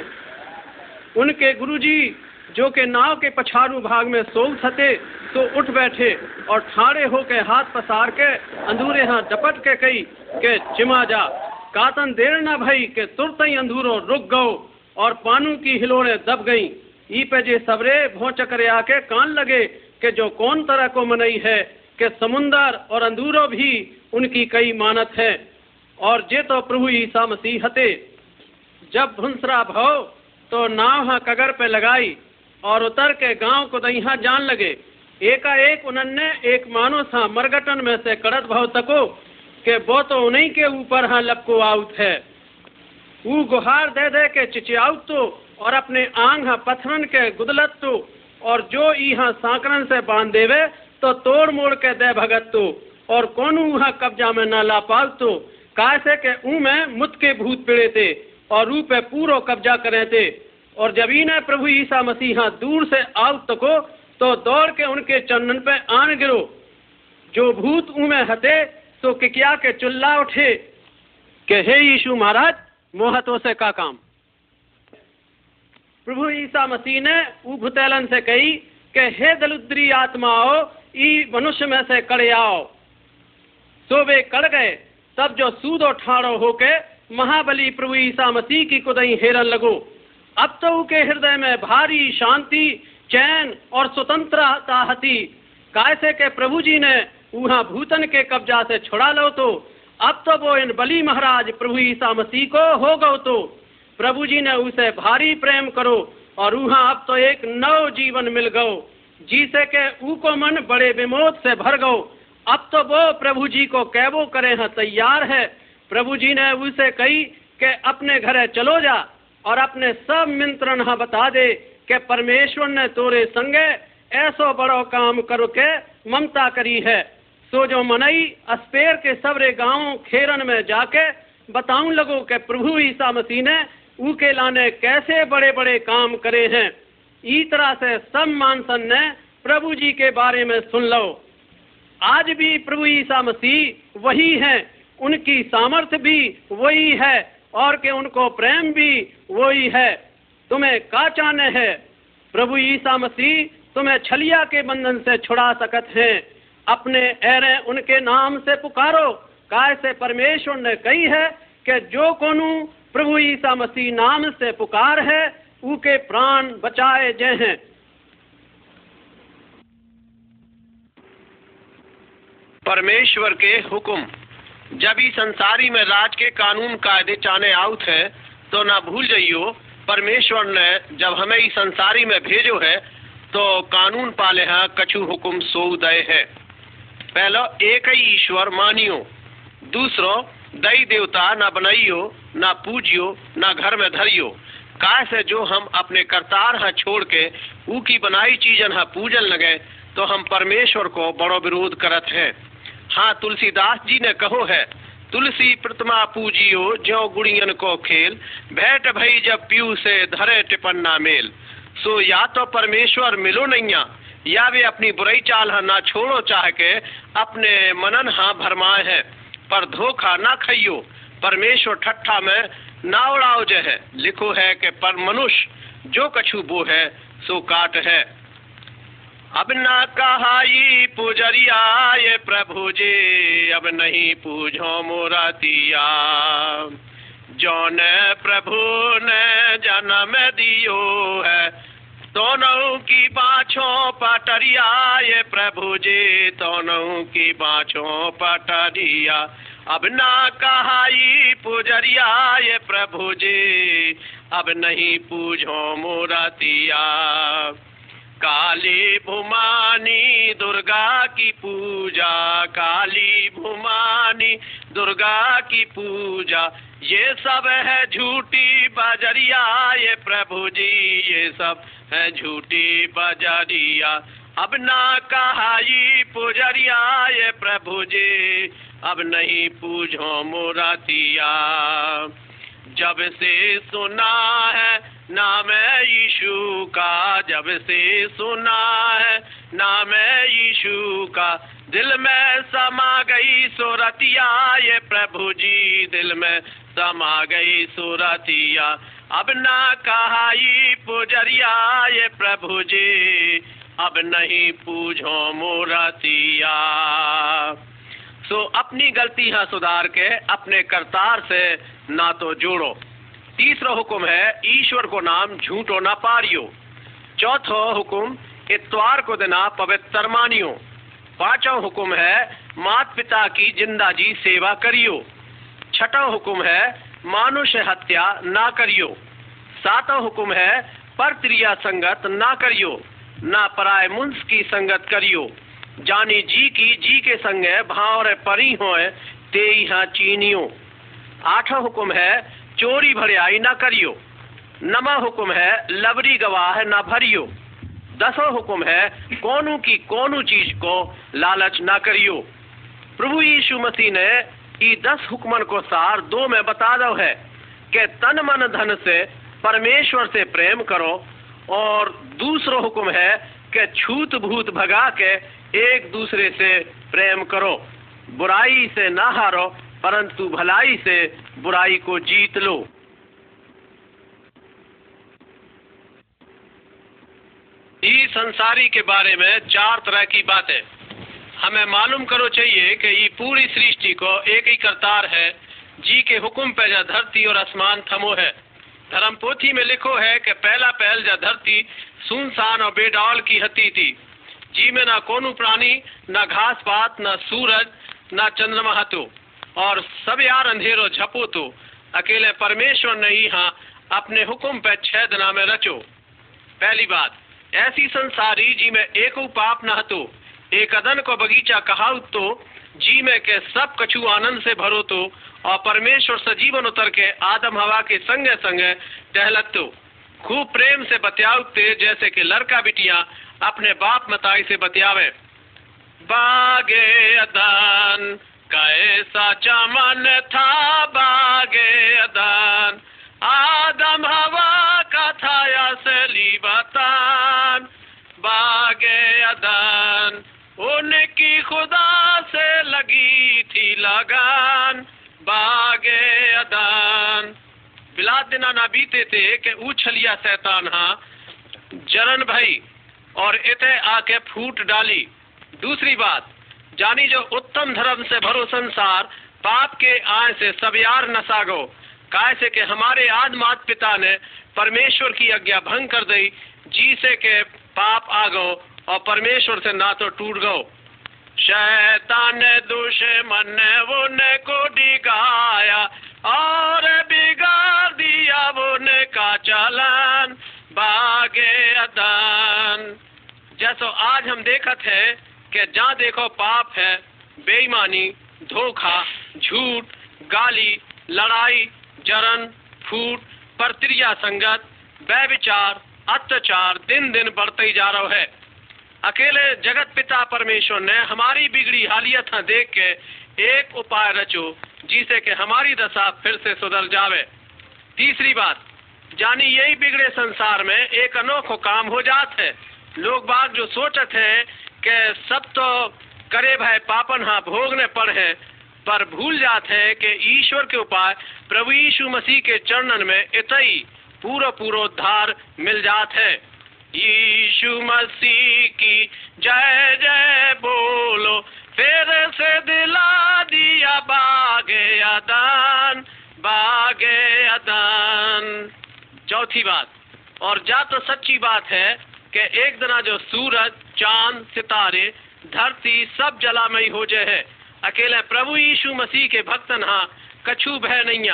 उनके गुरुजी जो के नाव के पछाड़ू भाग में सोल थते तो उठ बैठे और ठाड़े होके हाथ पसार के अंधूरे हाँ डपट के कई के चिमा जा। कातन देर न भई के तुरत ही अंधूरो रुक गओ और पानू की हिलोड़े दब गई। ई पे जे सबरे भों चकरे आके कान लगे के जो कौन तरह को मनई है के समुंदर और अंदूरो भी उनकी कई मानत है। और जे तो प्रभु ईसा मसीह हते, जब भुंसरा भो तो नाव हाँ कगर पे लगाई और उतर के गाँव को दही जान लगे। एकाएक उन्होंने एक मानो सा मरगटन में से कड़त भव तको के वो तो उन्हीं के ऊपर हाँ लपको आउत है। वो गुहार दे दे के चिचियाउत तो और अपने आंग हाँ पत्थरन के गुदलत तो और जो यहाँ सांकरन से बाँध देवे तो तोड़ मोड़ के दे भगत तो और कौन वहाँ कब्जा में न ला पाल तो कैसे के ऊ में मुत के भूत पिड़े थे और रू पे पूरो कब्जा करे थे। और जब इन्हें प्रभु ईसा मसीहा दूर से आउ तको तो दौड़ के उनके चंदन पे आन गिरो। जो भूत ऊ में हते तो किकिया के चुल्ला उठे। के हे यीशु महाराज, मोहतो से का काम? प्रभु ईसा मसीह ने ऊ से कही के हे दलुद्री आत्माओ, ई मनुष्य में से कड़े आओ। सो वे कड़ गए। तब जो सूदो ठाड़ो होके महाबली प्रभु ईसा मसीह की कुदई हेरन लगो। अब तो उनके हृदय में भारी शांति, चैन और स्वतंत्रता हती कैसे के प्रभु जी ने वहाँ भूतन के कब्जा से छुड़ा लो तो अब तो वो इन बली महाराज प्रभु ईसा मसीह को हो गो तो। प्रभु जी ने उसे भारी प्रेम करो और वहाँ अब तो एक नव जीवन मिल गो। जिसे के ऊ को मन बड़े विमोद से भर गो। अब तो वो प्रभु जी को कैबो करे हैं तैयार है। प्रभु जी ने उसे कही के अपने घरे चलो जा। और अपने सब मिंत्रण हाँ बता दे कि परमेश्वर ने तोरे संगे ऐसो बड़ो काम करो के ममता करी है। सो जो मनई अस्पेर के सबरे गाँव खेरन में जाके बताऊँ लगो के प्रभु ईसा मसीह ने ऊ के लाने कैसे बड़े बड़े काम करे हैं। ई तरह से सब मानसन ने प्रभु जी के बारे में सुन लो। आज भी प्रभु ईसा मसीह वही हैं। उनकी सामर्थ्य भी वही है। और के उनको प्रेम भी वही है। तुम्हें का चाहने है? प्रभु ईसा मसीह तुम्हें छलिया के बंधन से छुड़ा सकत हैं। अपने एरे उनके नाम से पुकारो। काय से परमेश्वर ने कही है कि जो कोनु प्रभु ईसा मसीह नाम से पुकार है उके प्राण बचाए जय हैं। परमेश्वर के हुक्म। जब इस संसारी में राज के कानून कायदे चाने आउत है तो ना भूल जाइयो, परमेश्वर ने जब हमें इस संसारी में भेजो है तो कानून पाले हैं, कछु हुक्म सो दय है। पहलो, एक ही ईश्वर मानियो। दूसरो, दई देवता ना बनाइयो, ना पूजियो, ना घर में धरियो। काय से जो हम अपने करतार हा छोड़ के, ऊ की बनाई चीजन हा, पूजन लगे तो हम परमेश्वर को बड़ो विरोध करत हैं। हाँ तुलसीदास जी ने कहो है, तुलसी प्रतिमा पूजियो ज्यो गुड़ियन को खेल, भेंट भई जब पीऊ से धरे टिपन्ना मेल। सो या तो परमेश्वर मिलो नैया, या वे अपनी बुराई चाल ना छोड़ो चाह के अपने मनन हा भरमाए है। पर धोखा ना खइयो, परमेश्वर ठट्ठा में ना उड़ाओ जे है। लिखो है कि पर मनुष्य जो कछु बो है सो काट है। अब ना कहाई पुजरिया ये प्रभु जी अब नहीं पूछो मोरातिया जौन प्रभु ने जन्म दियो है, दोनों की बाछों पटरिया ये प्रभु जी दोनों की बाछों पटरिया। अब ना कहाई पुजरिया ये प्रभु जी अब नहीं पूजो मोरातिया काली भुमानी, दुर्गा की पूजा, काली भुमानी, दुर्गा की पूजा। ये सब है झूठी बजरिया, ये प्रभु जी ये सब है झूठी बजरिया। अब ना कहाई पुजरिया, ये प्रभु जी अब नहीं पूजो मोरातिया जब से सुना है नाम यीशु का जब से सुना है, नाम यीशु का। दिल में समा गई सुरतिया ये प्रभु जी, दिल में समा गई सुरतिया अब ना कहाई पुजरिया ये प्रभु जी, अब नहीं पूजो मोरतिया सो अपनी गलती है सुधार के, अपने करतार से ना तो जोड़ो। तीसरा हुक्म है, ईश्वर को नाम झूठो ना पारियो। चौथो हुक्म, इतवार को देना पवित्र मानियो। पाँचों हुक्म है मात पिता की ज़िंदा जी सेवा करियो। छठा हुक्म है, मानुष हत्या ना करियो। सातों हुक्म है पर त्रिया संगत ना करियो, ना पराय मुंस की संगत करियो। जानी जी की जी के संग भाव परी हो ते यहाँ चीनियो। आठों हुक्म है चोरी भरियाई ना करियो। नमा हुक्म है लबरी गवाह ना भरियो। दसों हुक्म है, कोनू की कोनू चीज़ को लालच ना करियो। प्रभु यीशु मसीह ने ई दस हुक्मन को सार दो में बता दो है कि तन मन धन से, परमेश्वर से प्रेम करो। और दूसरो हुक्म है कि छूत भूत भगा के एक दूसरे से प्रेम करो। बुराई से ना हारो परंतु भलाई से बुराई को जीत लो। इस संसारी के बारे में चार तरह की बातें। हमें मालूम करो चाहिए कि ये पूरी सृष्टि को एक ही करतार है। जी के हुक्म पे जा धरती और आसमान थमो है। धर्म पोथी में लिखो है कि पहला पहल जा धरती, सुनसान और बेडौल की हती थी। जी में ना कोनो प्राणी, ना घास पात, ना सूरज, ना चंद्रमा हतो। और सब यार अंधेरो झपो तो। अकेले परमेश्वर ने ही, अपने हुक्म पे छह दिना में रचो। पहली बात, ऐसी संसारी जी में एक पाप न हतो। एक अदन को बगीचा कहाउ तो जी में के सब कछु आनंद से भरो तो और परमेश्वर सजीवन उतर के आदम हवा के संगे संगे टहलत तो। खूब प्रेम से बतियाउते जैसे कि लड़का बिटिया अपने बाप मताई से बतियावे। बागे अदन कैसा चमन था बागे अदन। आदम हवा का था असली बतान। बागे अदन, उनकी खुदा से लगी थी लगान। बागे अदन। बिलात दिना ना बीते थे कि उछलिया शैतान हाँ। जरन भाई, और इते आके फूट डाली। दूसरी बात जानी जो उत्तम धर्म से भरो संसार, पाप के आय से सब यार नसागो काय से के हमारे आद मात पिता ने परमेश्वर की आज्ञा भंग कर दी, जी से के पाप आ गो और परमेश्वर से ना तो टूट गो। शैतान दुश्मन ने को डिगाया और बिगाड़ दिया का चलन, बागे अदान। जैसो आज हम देखत है कि जहाँ देखो पाप है, बेईमानी, धोखा, झूठ, गाली, लड़ाई, जरन, फूट परत्रिया संगत व्यविचार अत्याचार दिन दिन बढ़ते ही जा रहा है। अकेले जगत पिता परमेश्वर ने हमारी बिगड़ी हालियत देख के एक उपाय रचो, जिसे कि हमारी दशा फिर से सुधर जावे। तीसरी बात, जानी यही बिगड़े संसार में एक अनोखो काम हो जात है। लोग बाग जो सोचत है कि सब तो करे भाई पापन हाँ भोगने पड़े पर भूल जाते हैं कि ईश्वर के उपाय प्रभु यीशु मसीह के चरणन में इतई पूरा पूरा उद्धार मिल जात है। यीशु मसीह की जय जय बोलो, फिर से दिला दिया बागे अदान बागे अदान। चौथी बात, और जा तो सच्ची बात है कि एक दिना जो सूरज, चाँद, सितारे, धरती सब जलामयी हो जाए है। अकेले प्रभु यीशु मसीह के भक्तन हाँ कछु भय नहीं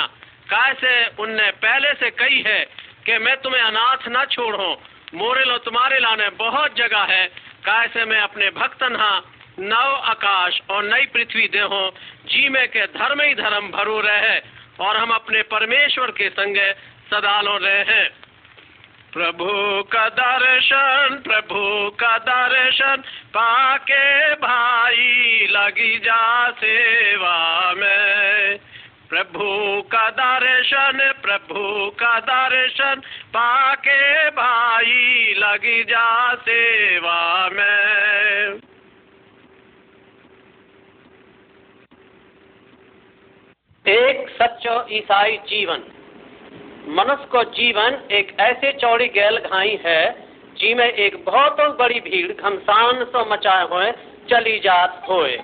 कैसे उनने पहले से कही है कि मैं तुम्हें अनाथ न छोड़ो? मोरे लो तुम्हारे लाने बहुत जगह है। कैसे मैं अपने भक्तन हाँ नव आकाश और नई पृथ्वी दे हो जी में के धर्म ही धर्म भरो रहे और हम अपने परमेश्वर के संग सदा लो रहे हैं। प्रभु का दर्शन, प्रभु का दर्शन, पाके भाई लगी जा सेवा में। प्रभु का दर्शन, प्रभु का दर्शन, पाके भाई लगी जा सेवा में। एक सच्चो ईसाई जीवन। मनुष्य को जीवन एक ऐसे चौड़ी गैल घाई है, जी में एक बहुत बड़ी भीड़ घमसान सो मचाए हुए चली जात होए।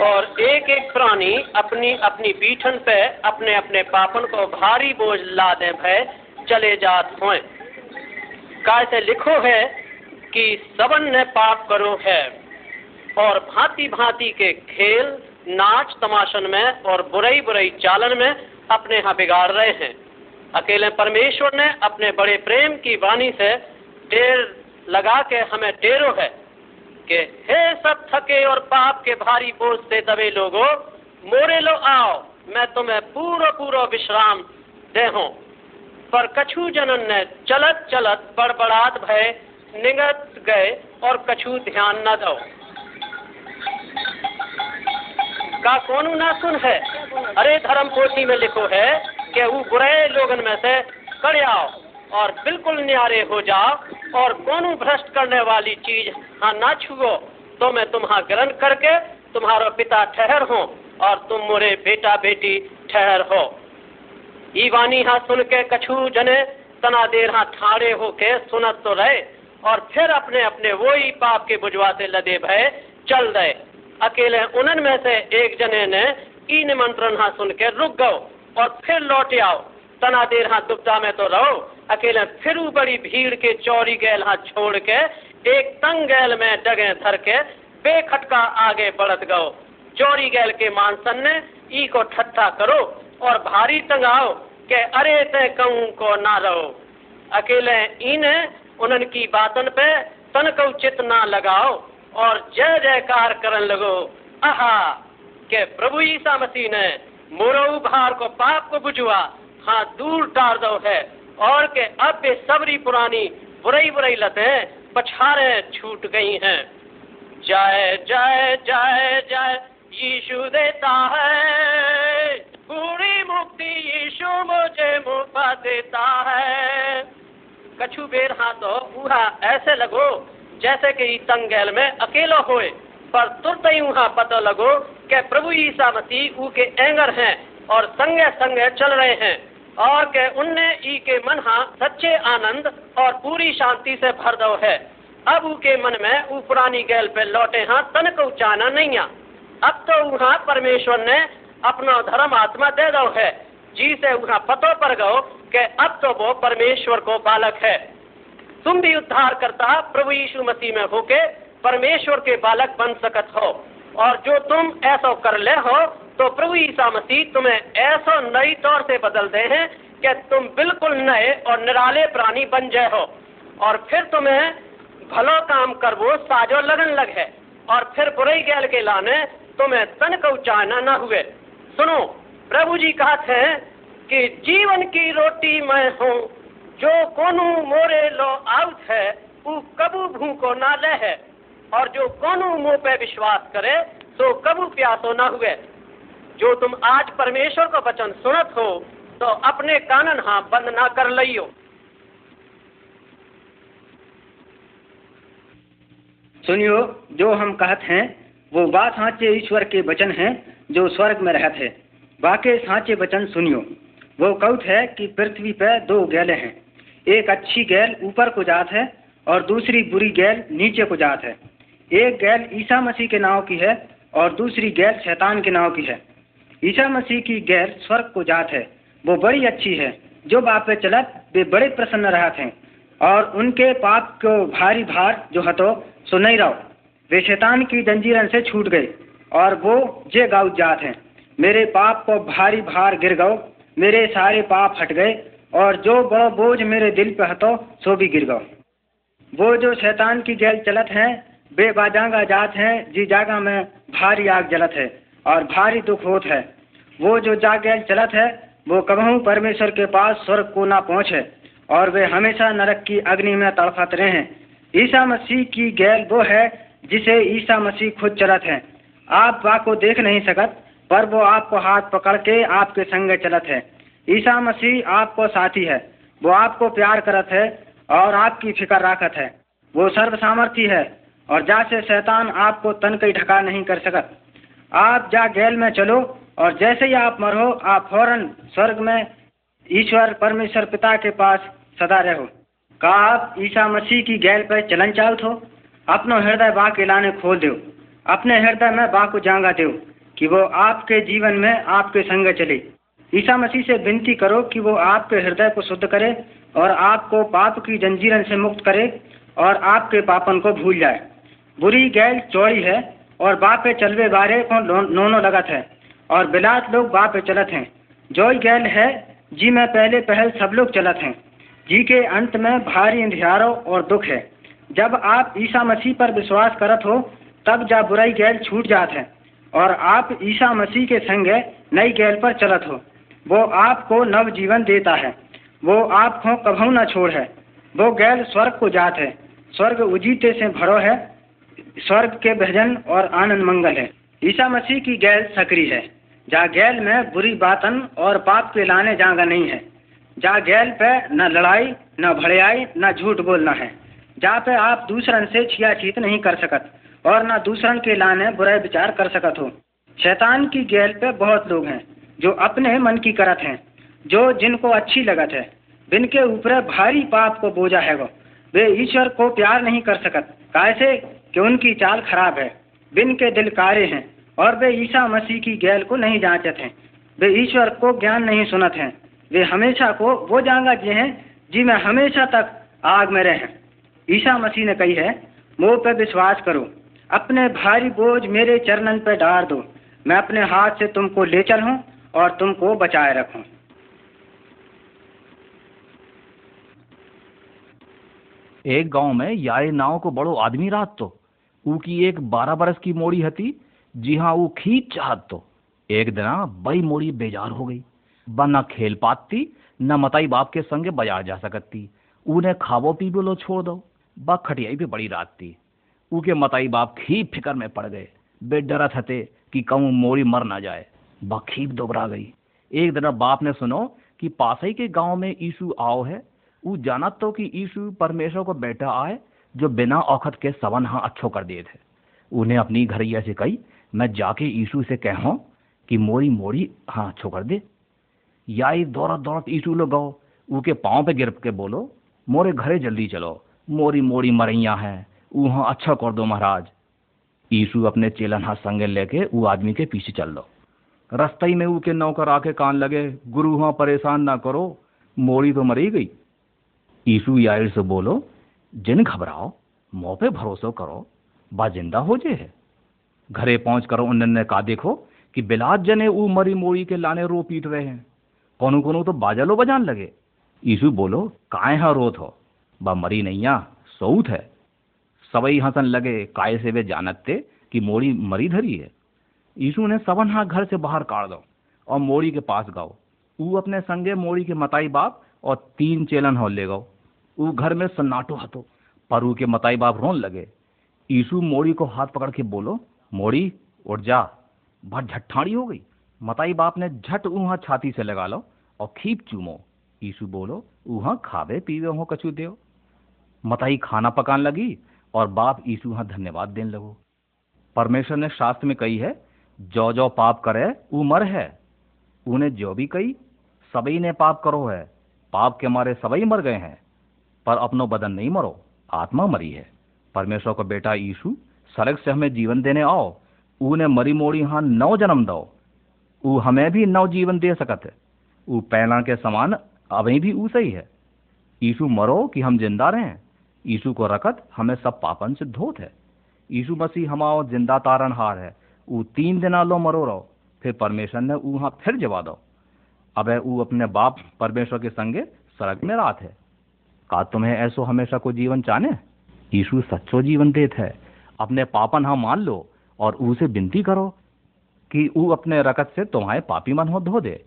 और एक एक प्राणी अपनी अपनी पीठन पे अपने अपने पापन को भारी बोझ ला दे भय चले जात हों कैसे लिखो है कि सबन ने पाप करो है और भांति भांति के खेल नाच तमाशन में और बुराई बुराई चालन में अपने यहाँ बिगाड़ रहे हैं। अकेले परमेश्वर ने अपने बड़े प्रेम की वाणी से टेर लगा के हमें टेरो है कि हे सब थके और पाप के भारी बोझ से दबे लोगो, मोरे लो आओ, मैं तुम्हें पूरा पूरा विश्राम दे हूँ पर कछु जनन ने चलत चलत बड़बड़ात भय निगत गए और कछु ध्यान न दो। का कौन ना सुन है। अरे धर्म पोथी में लिखो है कि वो बुरे लोगन में से कर आओ और बिल्कुल न्यारे हो जाओ और कौन भ्रष्ट करने वाली चीज़ हाँ ना छुओ तो मैं तुम्हारा ग्रहण करके तुम्हारा पिता ठहर हो और तुम मोरे बेटा बेटी ठहर हो। ई हाँ सुन के कछु जने तना देर हाँ ठाड़े होके सुनत तो रहे और फिर अपने अपने वो ही पाप के बुझवाते लदे भय चल गए अकेले उन्हन में से एक जने ने ई निमंत्रण हाँ सुन के रुक गो और फिर लौटे आओ। तना देर हाँ दुबता में तो रहो। अकेले फिर बड़ी भीड़ के चौरी गैल हाँ छोड़ के एक तंग गैल में डगे धर के बेखटका आगे बढ़त गो चौरी गैल के मानसन ने ई को ठट्ठा करो और भारी टंगाओ के अरे ते कहूँ को ना रहो। अकेले इन उन्हन की बातन पे तन को चित ना लगाओ। और जय जयकार करन लगो। आहा, के प्रभु ईसा मसीह ने मोरऊ भार को पाप को बुझवा हाँ दूर टार दो है, और के अब भी सबरी पुरानी बुराई बुराई लतें पछारे छूट गई हैं। जय जय जय जय यीशु देता है। पूरी मुक्ति यीशु मुझे मुफा देता है। कछु बेर हाँ तो उहा ऐसे लगो जैसे कि ई तंगैल में अकेला होए, पर तुरंत ही वहाँ पता लगो कि प्रभु ईसा मसीह ऊ के एंगर हैं और संगे संगे चल रहे हैं, और के उनने ई के मन हाँ सच्चे आनंद और पूरी शांति से भर दो है। अब ऊ के मन में ऊ पुरानी गैल पे लौटे हाँ तन को चाना नहीं आ। अब तो वहाँ परमेश्वर ने अपना धर्म आत्मा दे दो है जी से वहाँ पतो पर गो कि अब तो वो परमेश्वर को बालक है। तुम भी उद्धार करता प्रभु यीशु मसीह में होके परमेश्वर के बालक बन सकत हो। और जो तुम ऐसा कर ले हो तो प्रभु ईसा मसीह तुम्हें ऐसा नई तौर से बदल दे हैं कि तुम बिल्कुल नए और निराले प्राणी बन जाए हो। और फिर तुम्हें भलो काम कर वो साजो लगन लग। है और फिर बुराई गैल के लाने तुम्हें तन को चाहना न हुए। सुनो, प्रभु जी कहते हैं कि जीवन की रोटी मैं हूँ जो कोनु मोरे लो आउत है वो कबू भूखो ना ले है और जो कोनु मुँह पे विश्वास करे तो कबू प्यासो ना हुए। जो तुम आज परमेश्वर का वचन सुनत हो तो अपने कानन हाँ बंद ना कर लियो सुनियो, जो हम कहते हैं, वो बात साँचे ईश्वर के वचन हैं, जो स्वर्ग में रहते हैं। बाकी साँचे वचन सुनियो। वो कौत है कि पृथ्वी पर दो गैले हैं। एक अच्छी गैल ऊपर को जात है और दूसरी बुरी गैल नीचे को जात है। एक गैल ईसा मसीह के नाव की है और दूसरी गैल शैतान के नाव की है। ईसा मसीह की गैल स्वर्ग को जात है। वो बड़ी अच्छी है। जो बाप पे चलत, वे बड़े प्रसन्न रहते हैं। और उनके पाप को भारी भार जो हतो, सो नहीं रहो। वे शैतान की जंजीरन से छूट गए और वो जे गाँव जात हैं। मेरे पाप को भारी भार गिर गओ मेरे सारे पाप हट गए। और जो बड़ो बोझ मेरे दिल पे हतो सो भी गिर गो वो जो शैतान की गैल चलत हैं, बेबाजांगा जात हैं, जी जागा में भारी आग जलत है और भारी दुख होत है। वो जो जागैल चलत है, वो कबहू परमेश्वर के पास स्वर्ग को ना पहुँचे और वे हमेशा नरक की अग्नि में तड़फत रहे। हैं ईसा मसीह की गैल वो है, जिसे ईसा मसीह खुद चलत है। आप बा को देख नहीं सकत, पर वो आपको हाथ पकड़ के आपके संग चलत है। ईसा मसीह आपको साथी है। वो आपको प्यार करत है और आपकी फ़िक्र राखत है। वो सर्व सामर्थी है और जा से शैतान आपको तन कई ढका नहीं कर सकत। आप जा गैल में चलो और जैसे ही आप मरो, आप फ़ौरन स्वर्ग में ईश्वर परमेश्वर पिता के पास सदा रहो। का आप ईसा मसीह की गैल पर चलन चाल हो? अपनो हृदय बा के लाने खोल दो अपने हृदय में बा को जांगा दो कि वो आपके जीवन में आपके संग चले। ईसा मसीह से विनती करो कि वो आपके हृदय को शुद्ध करे और आपको पाप की जंजीरन से मुक्त करे और आपके पापन को भूल जाए। बुरी गैल चौड़ी है और बापे चलवे बारे को नोनो लगत है और बिलात लोग बापे चलत हैं। जोई गैल है, जी में पहले पहल सब लोग चलत हैं। जी के अंत में भारी अंधियारो और दुख है। जब आप ईसा मसीह पर विश्वास करत हो, तब जा बुराई गैल छूट जात है और आप ईसा मसीह के संग नई गैल पर चलत हो। वो आपको नव जीवन देता है। वो आपको कभू न छोड़ है। वो गैल स्वर्ग को जात है। स्वर्ग उजीते से भरो है। स्वर्ग के भजन और आनंद मंगल है। ईसा मसीह की गैल सकरी है। जा गैल में बुरी बातन और पाप के लाने जागा नहीं है। जा गैल पे न लड़ाई, न भड़ियाई, न झूठ बोलना है। जा पे आप दूसरन से छिया छीत नहीं कर सकत और न दूसरन के लाने बुरे विचार कर सकत हो। शैतान की गैल पे बहुत लोग हैं। जो अपने मन की करत हैं, जो जिनको अच्छी लगत है बिन के ऊपर भारी पाप को बोझा है वो। वे ईश्वर को प्यार नहीं कर सकत। कैसे कि उनकी चाल खराब है बिन के दिल कारे हैं, और वे ईसा मसीह की गैल को नहीं जांचत हैं। वे ईश्वर को ज्ञान नहीं सुनत हैं। वे हमेशा को वो जांगा जे हैं, जी में हमेशा तक आग में रहें ईसा मसीह ने कही है, मोह पे विश्वास करो, अपने भारी बोझ मेरे चरणन पे डाल दो। मैं अपने हाथ से तुमको ले चलूँ और तुमको बचाए रखूँ। एक गाँव में यारे नाव को बड़ो आदमी रात तो ऊ की एक बारह बरस की मोड़ी हती। जी हाँ वो खींच चाहत तो एक दिना बई मोड़ी बेजार हो गई। ब न खेल पाती न मताई बाप के संगे बाज़ार जा सकती। उन्हें खावो पीबो लो छोड़ दो। ब खटियाई भी बड़ी रात थी ऊ के मताई बाप खीप फिकर में पड़ गए। बे डरत हते कि कहूँ मोड़ी मर ना जाए। बखीब दोबरा गई। एक दिन बाप ने सुनो कि पास ही के गाँव में ईशु आओ है। वो जाना तो कि ईशु परमेश्वर को बेटा आए, जो बिना औखत के सवन हाँ अच्छो कर दिए थे। उन्हें अपनी घरैया से कही, मैं जाके ईशु से कहो कि मोरी मोरी हाँ अच्छो कर दे। या दौड़त दौड़त ईशु लो गो उनके पाँव पे गिर के बोलो, मोरे घरे जल्दी चलो। मोरी मोरी मरैया है। वहाँ अच्छा कर दो महाराज। ईशु अपने चेलन हाथ संगे लेके वो आदमी के पीछे चल लो रस्तई में के नौकर आके कान लगे, गुरु हाँ परेशान ना करो मोड़ी तो मरी गई। ईशु यार से बोलो, जिन घबराओ मोह पे भरोसा करो बा ज़िंदा हो जे है। घरे पहुँच कर उन्होंने कहा देखो कि बिलात जने ऊ मरी मोड़ी के लाने रो पीट रहे हैं। कोनो कोनो तो बाजलो बजान लगे। ईशु बोलो काय हाँ रोत हो? बा मरी नैया, सऊत है। सबई हंसन लगे काय से वे जानत थे कि मोड़ी मरी धरी है। यीशु ने सबन हाथ घर से बाहर काट दो और मोरी के पास गाओ। ऊ अपने संगे मोरी के मताई बाप और तीन चेलन हो ले गो ऊ घर में सन्नाटो हतो, पर ऊ के मताई बाप रोन लगे। यीशु मोरी को हाथ पकड़ के बोलो, मोरी, उठ जा। बहुत झट्ठाड़ी हो गई। मताई बाप ने झट ऊहा छाती से लगा लो और खीप चूमो। यीशु बोलो, ऊहा खावे पीवे हो कछु दो मताई खाना पकान लगी और बाप यीशु हाँ धन्यवाद देने लगो। परमेश्वर ने शास्त्र में कही है जो जो पाप करे वो मर है। उन्हें जो भी कही सभी ने पाप करो है। पाप के मारे सभी मर गए हैं, पर अपनो बदन नहीं मरो। आत्मा मरी है। परमेश्वर का बेटा यीशु सड़क से हमें जीवन देने आओ। उन्हें मरी मोड़ी हाँ नव जन्म दो। ऊ हमें भी नव जीवन दे सकत है। ऊ पहला के समान अभी भी ऊ सही है। यीशु मरो कि हम ज़िंदा रहें। यीशु को रखत हमें सब पापन से धोत है। यीशु मसीह हमाओ ज़िंदा तारण हार है। ऊ तीन दिना लो मरो रहो, फिर परमेश्वर ने ऊ फिर जवा दो। अब ऊ अपने बाप परमेश्वर के संगे सड़क में रात है। का तुम्हें ऐसो हमेशा को जीवन चाने? यीशु सच्चो जीवन देत है। अपने पापन हाँ मान लो और उसे विनती करो कि ऊ अपने रकत से तुम्हारे पापी मन हो धो दे।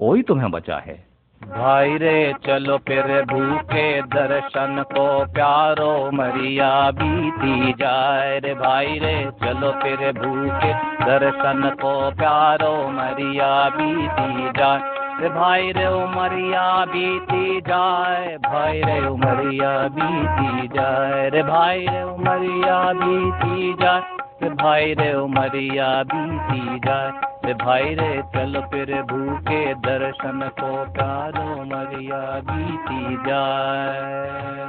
वही तुम्हें बचा है। भाई रे, चलो फिर भूखे दर्शन को प्यारो मरिया बीती जाए रे। भाई रे, चलो फिर भूखे दर्शन को प्यारो मरिया बीती जाए। रे भाई रे उमरिया बीती जाए। भाई रे उमरिया बीती जाए। रे भाई रे उमरिया बीती जाए। भाई रे उमरिया बीती जाए। रे भाई रे चल फिर भूखे दर्शन को प्यारो मरिया बीती जाए।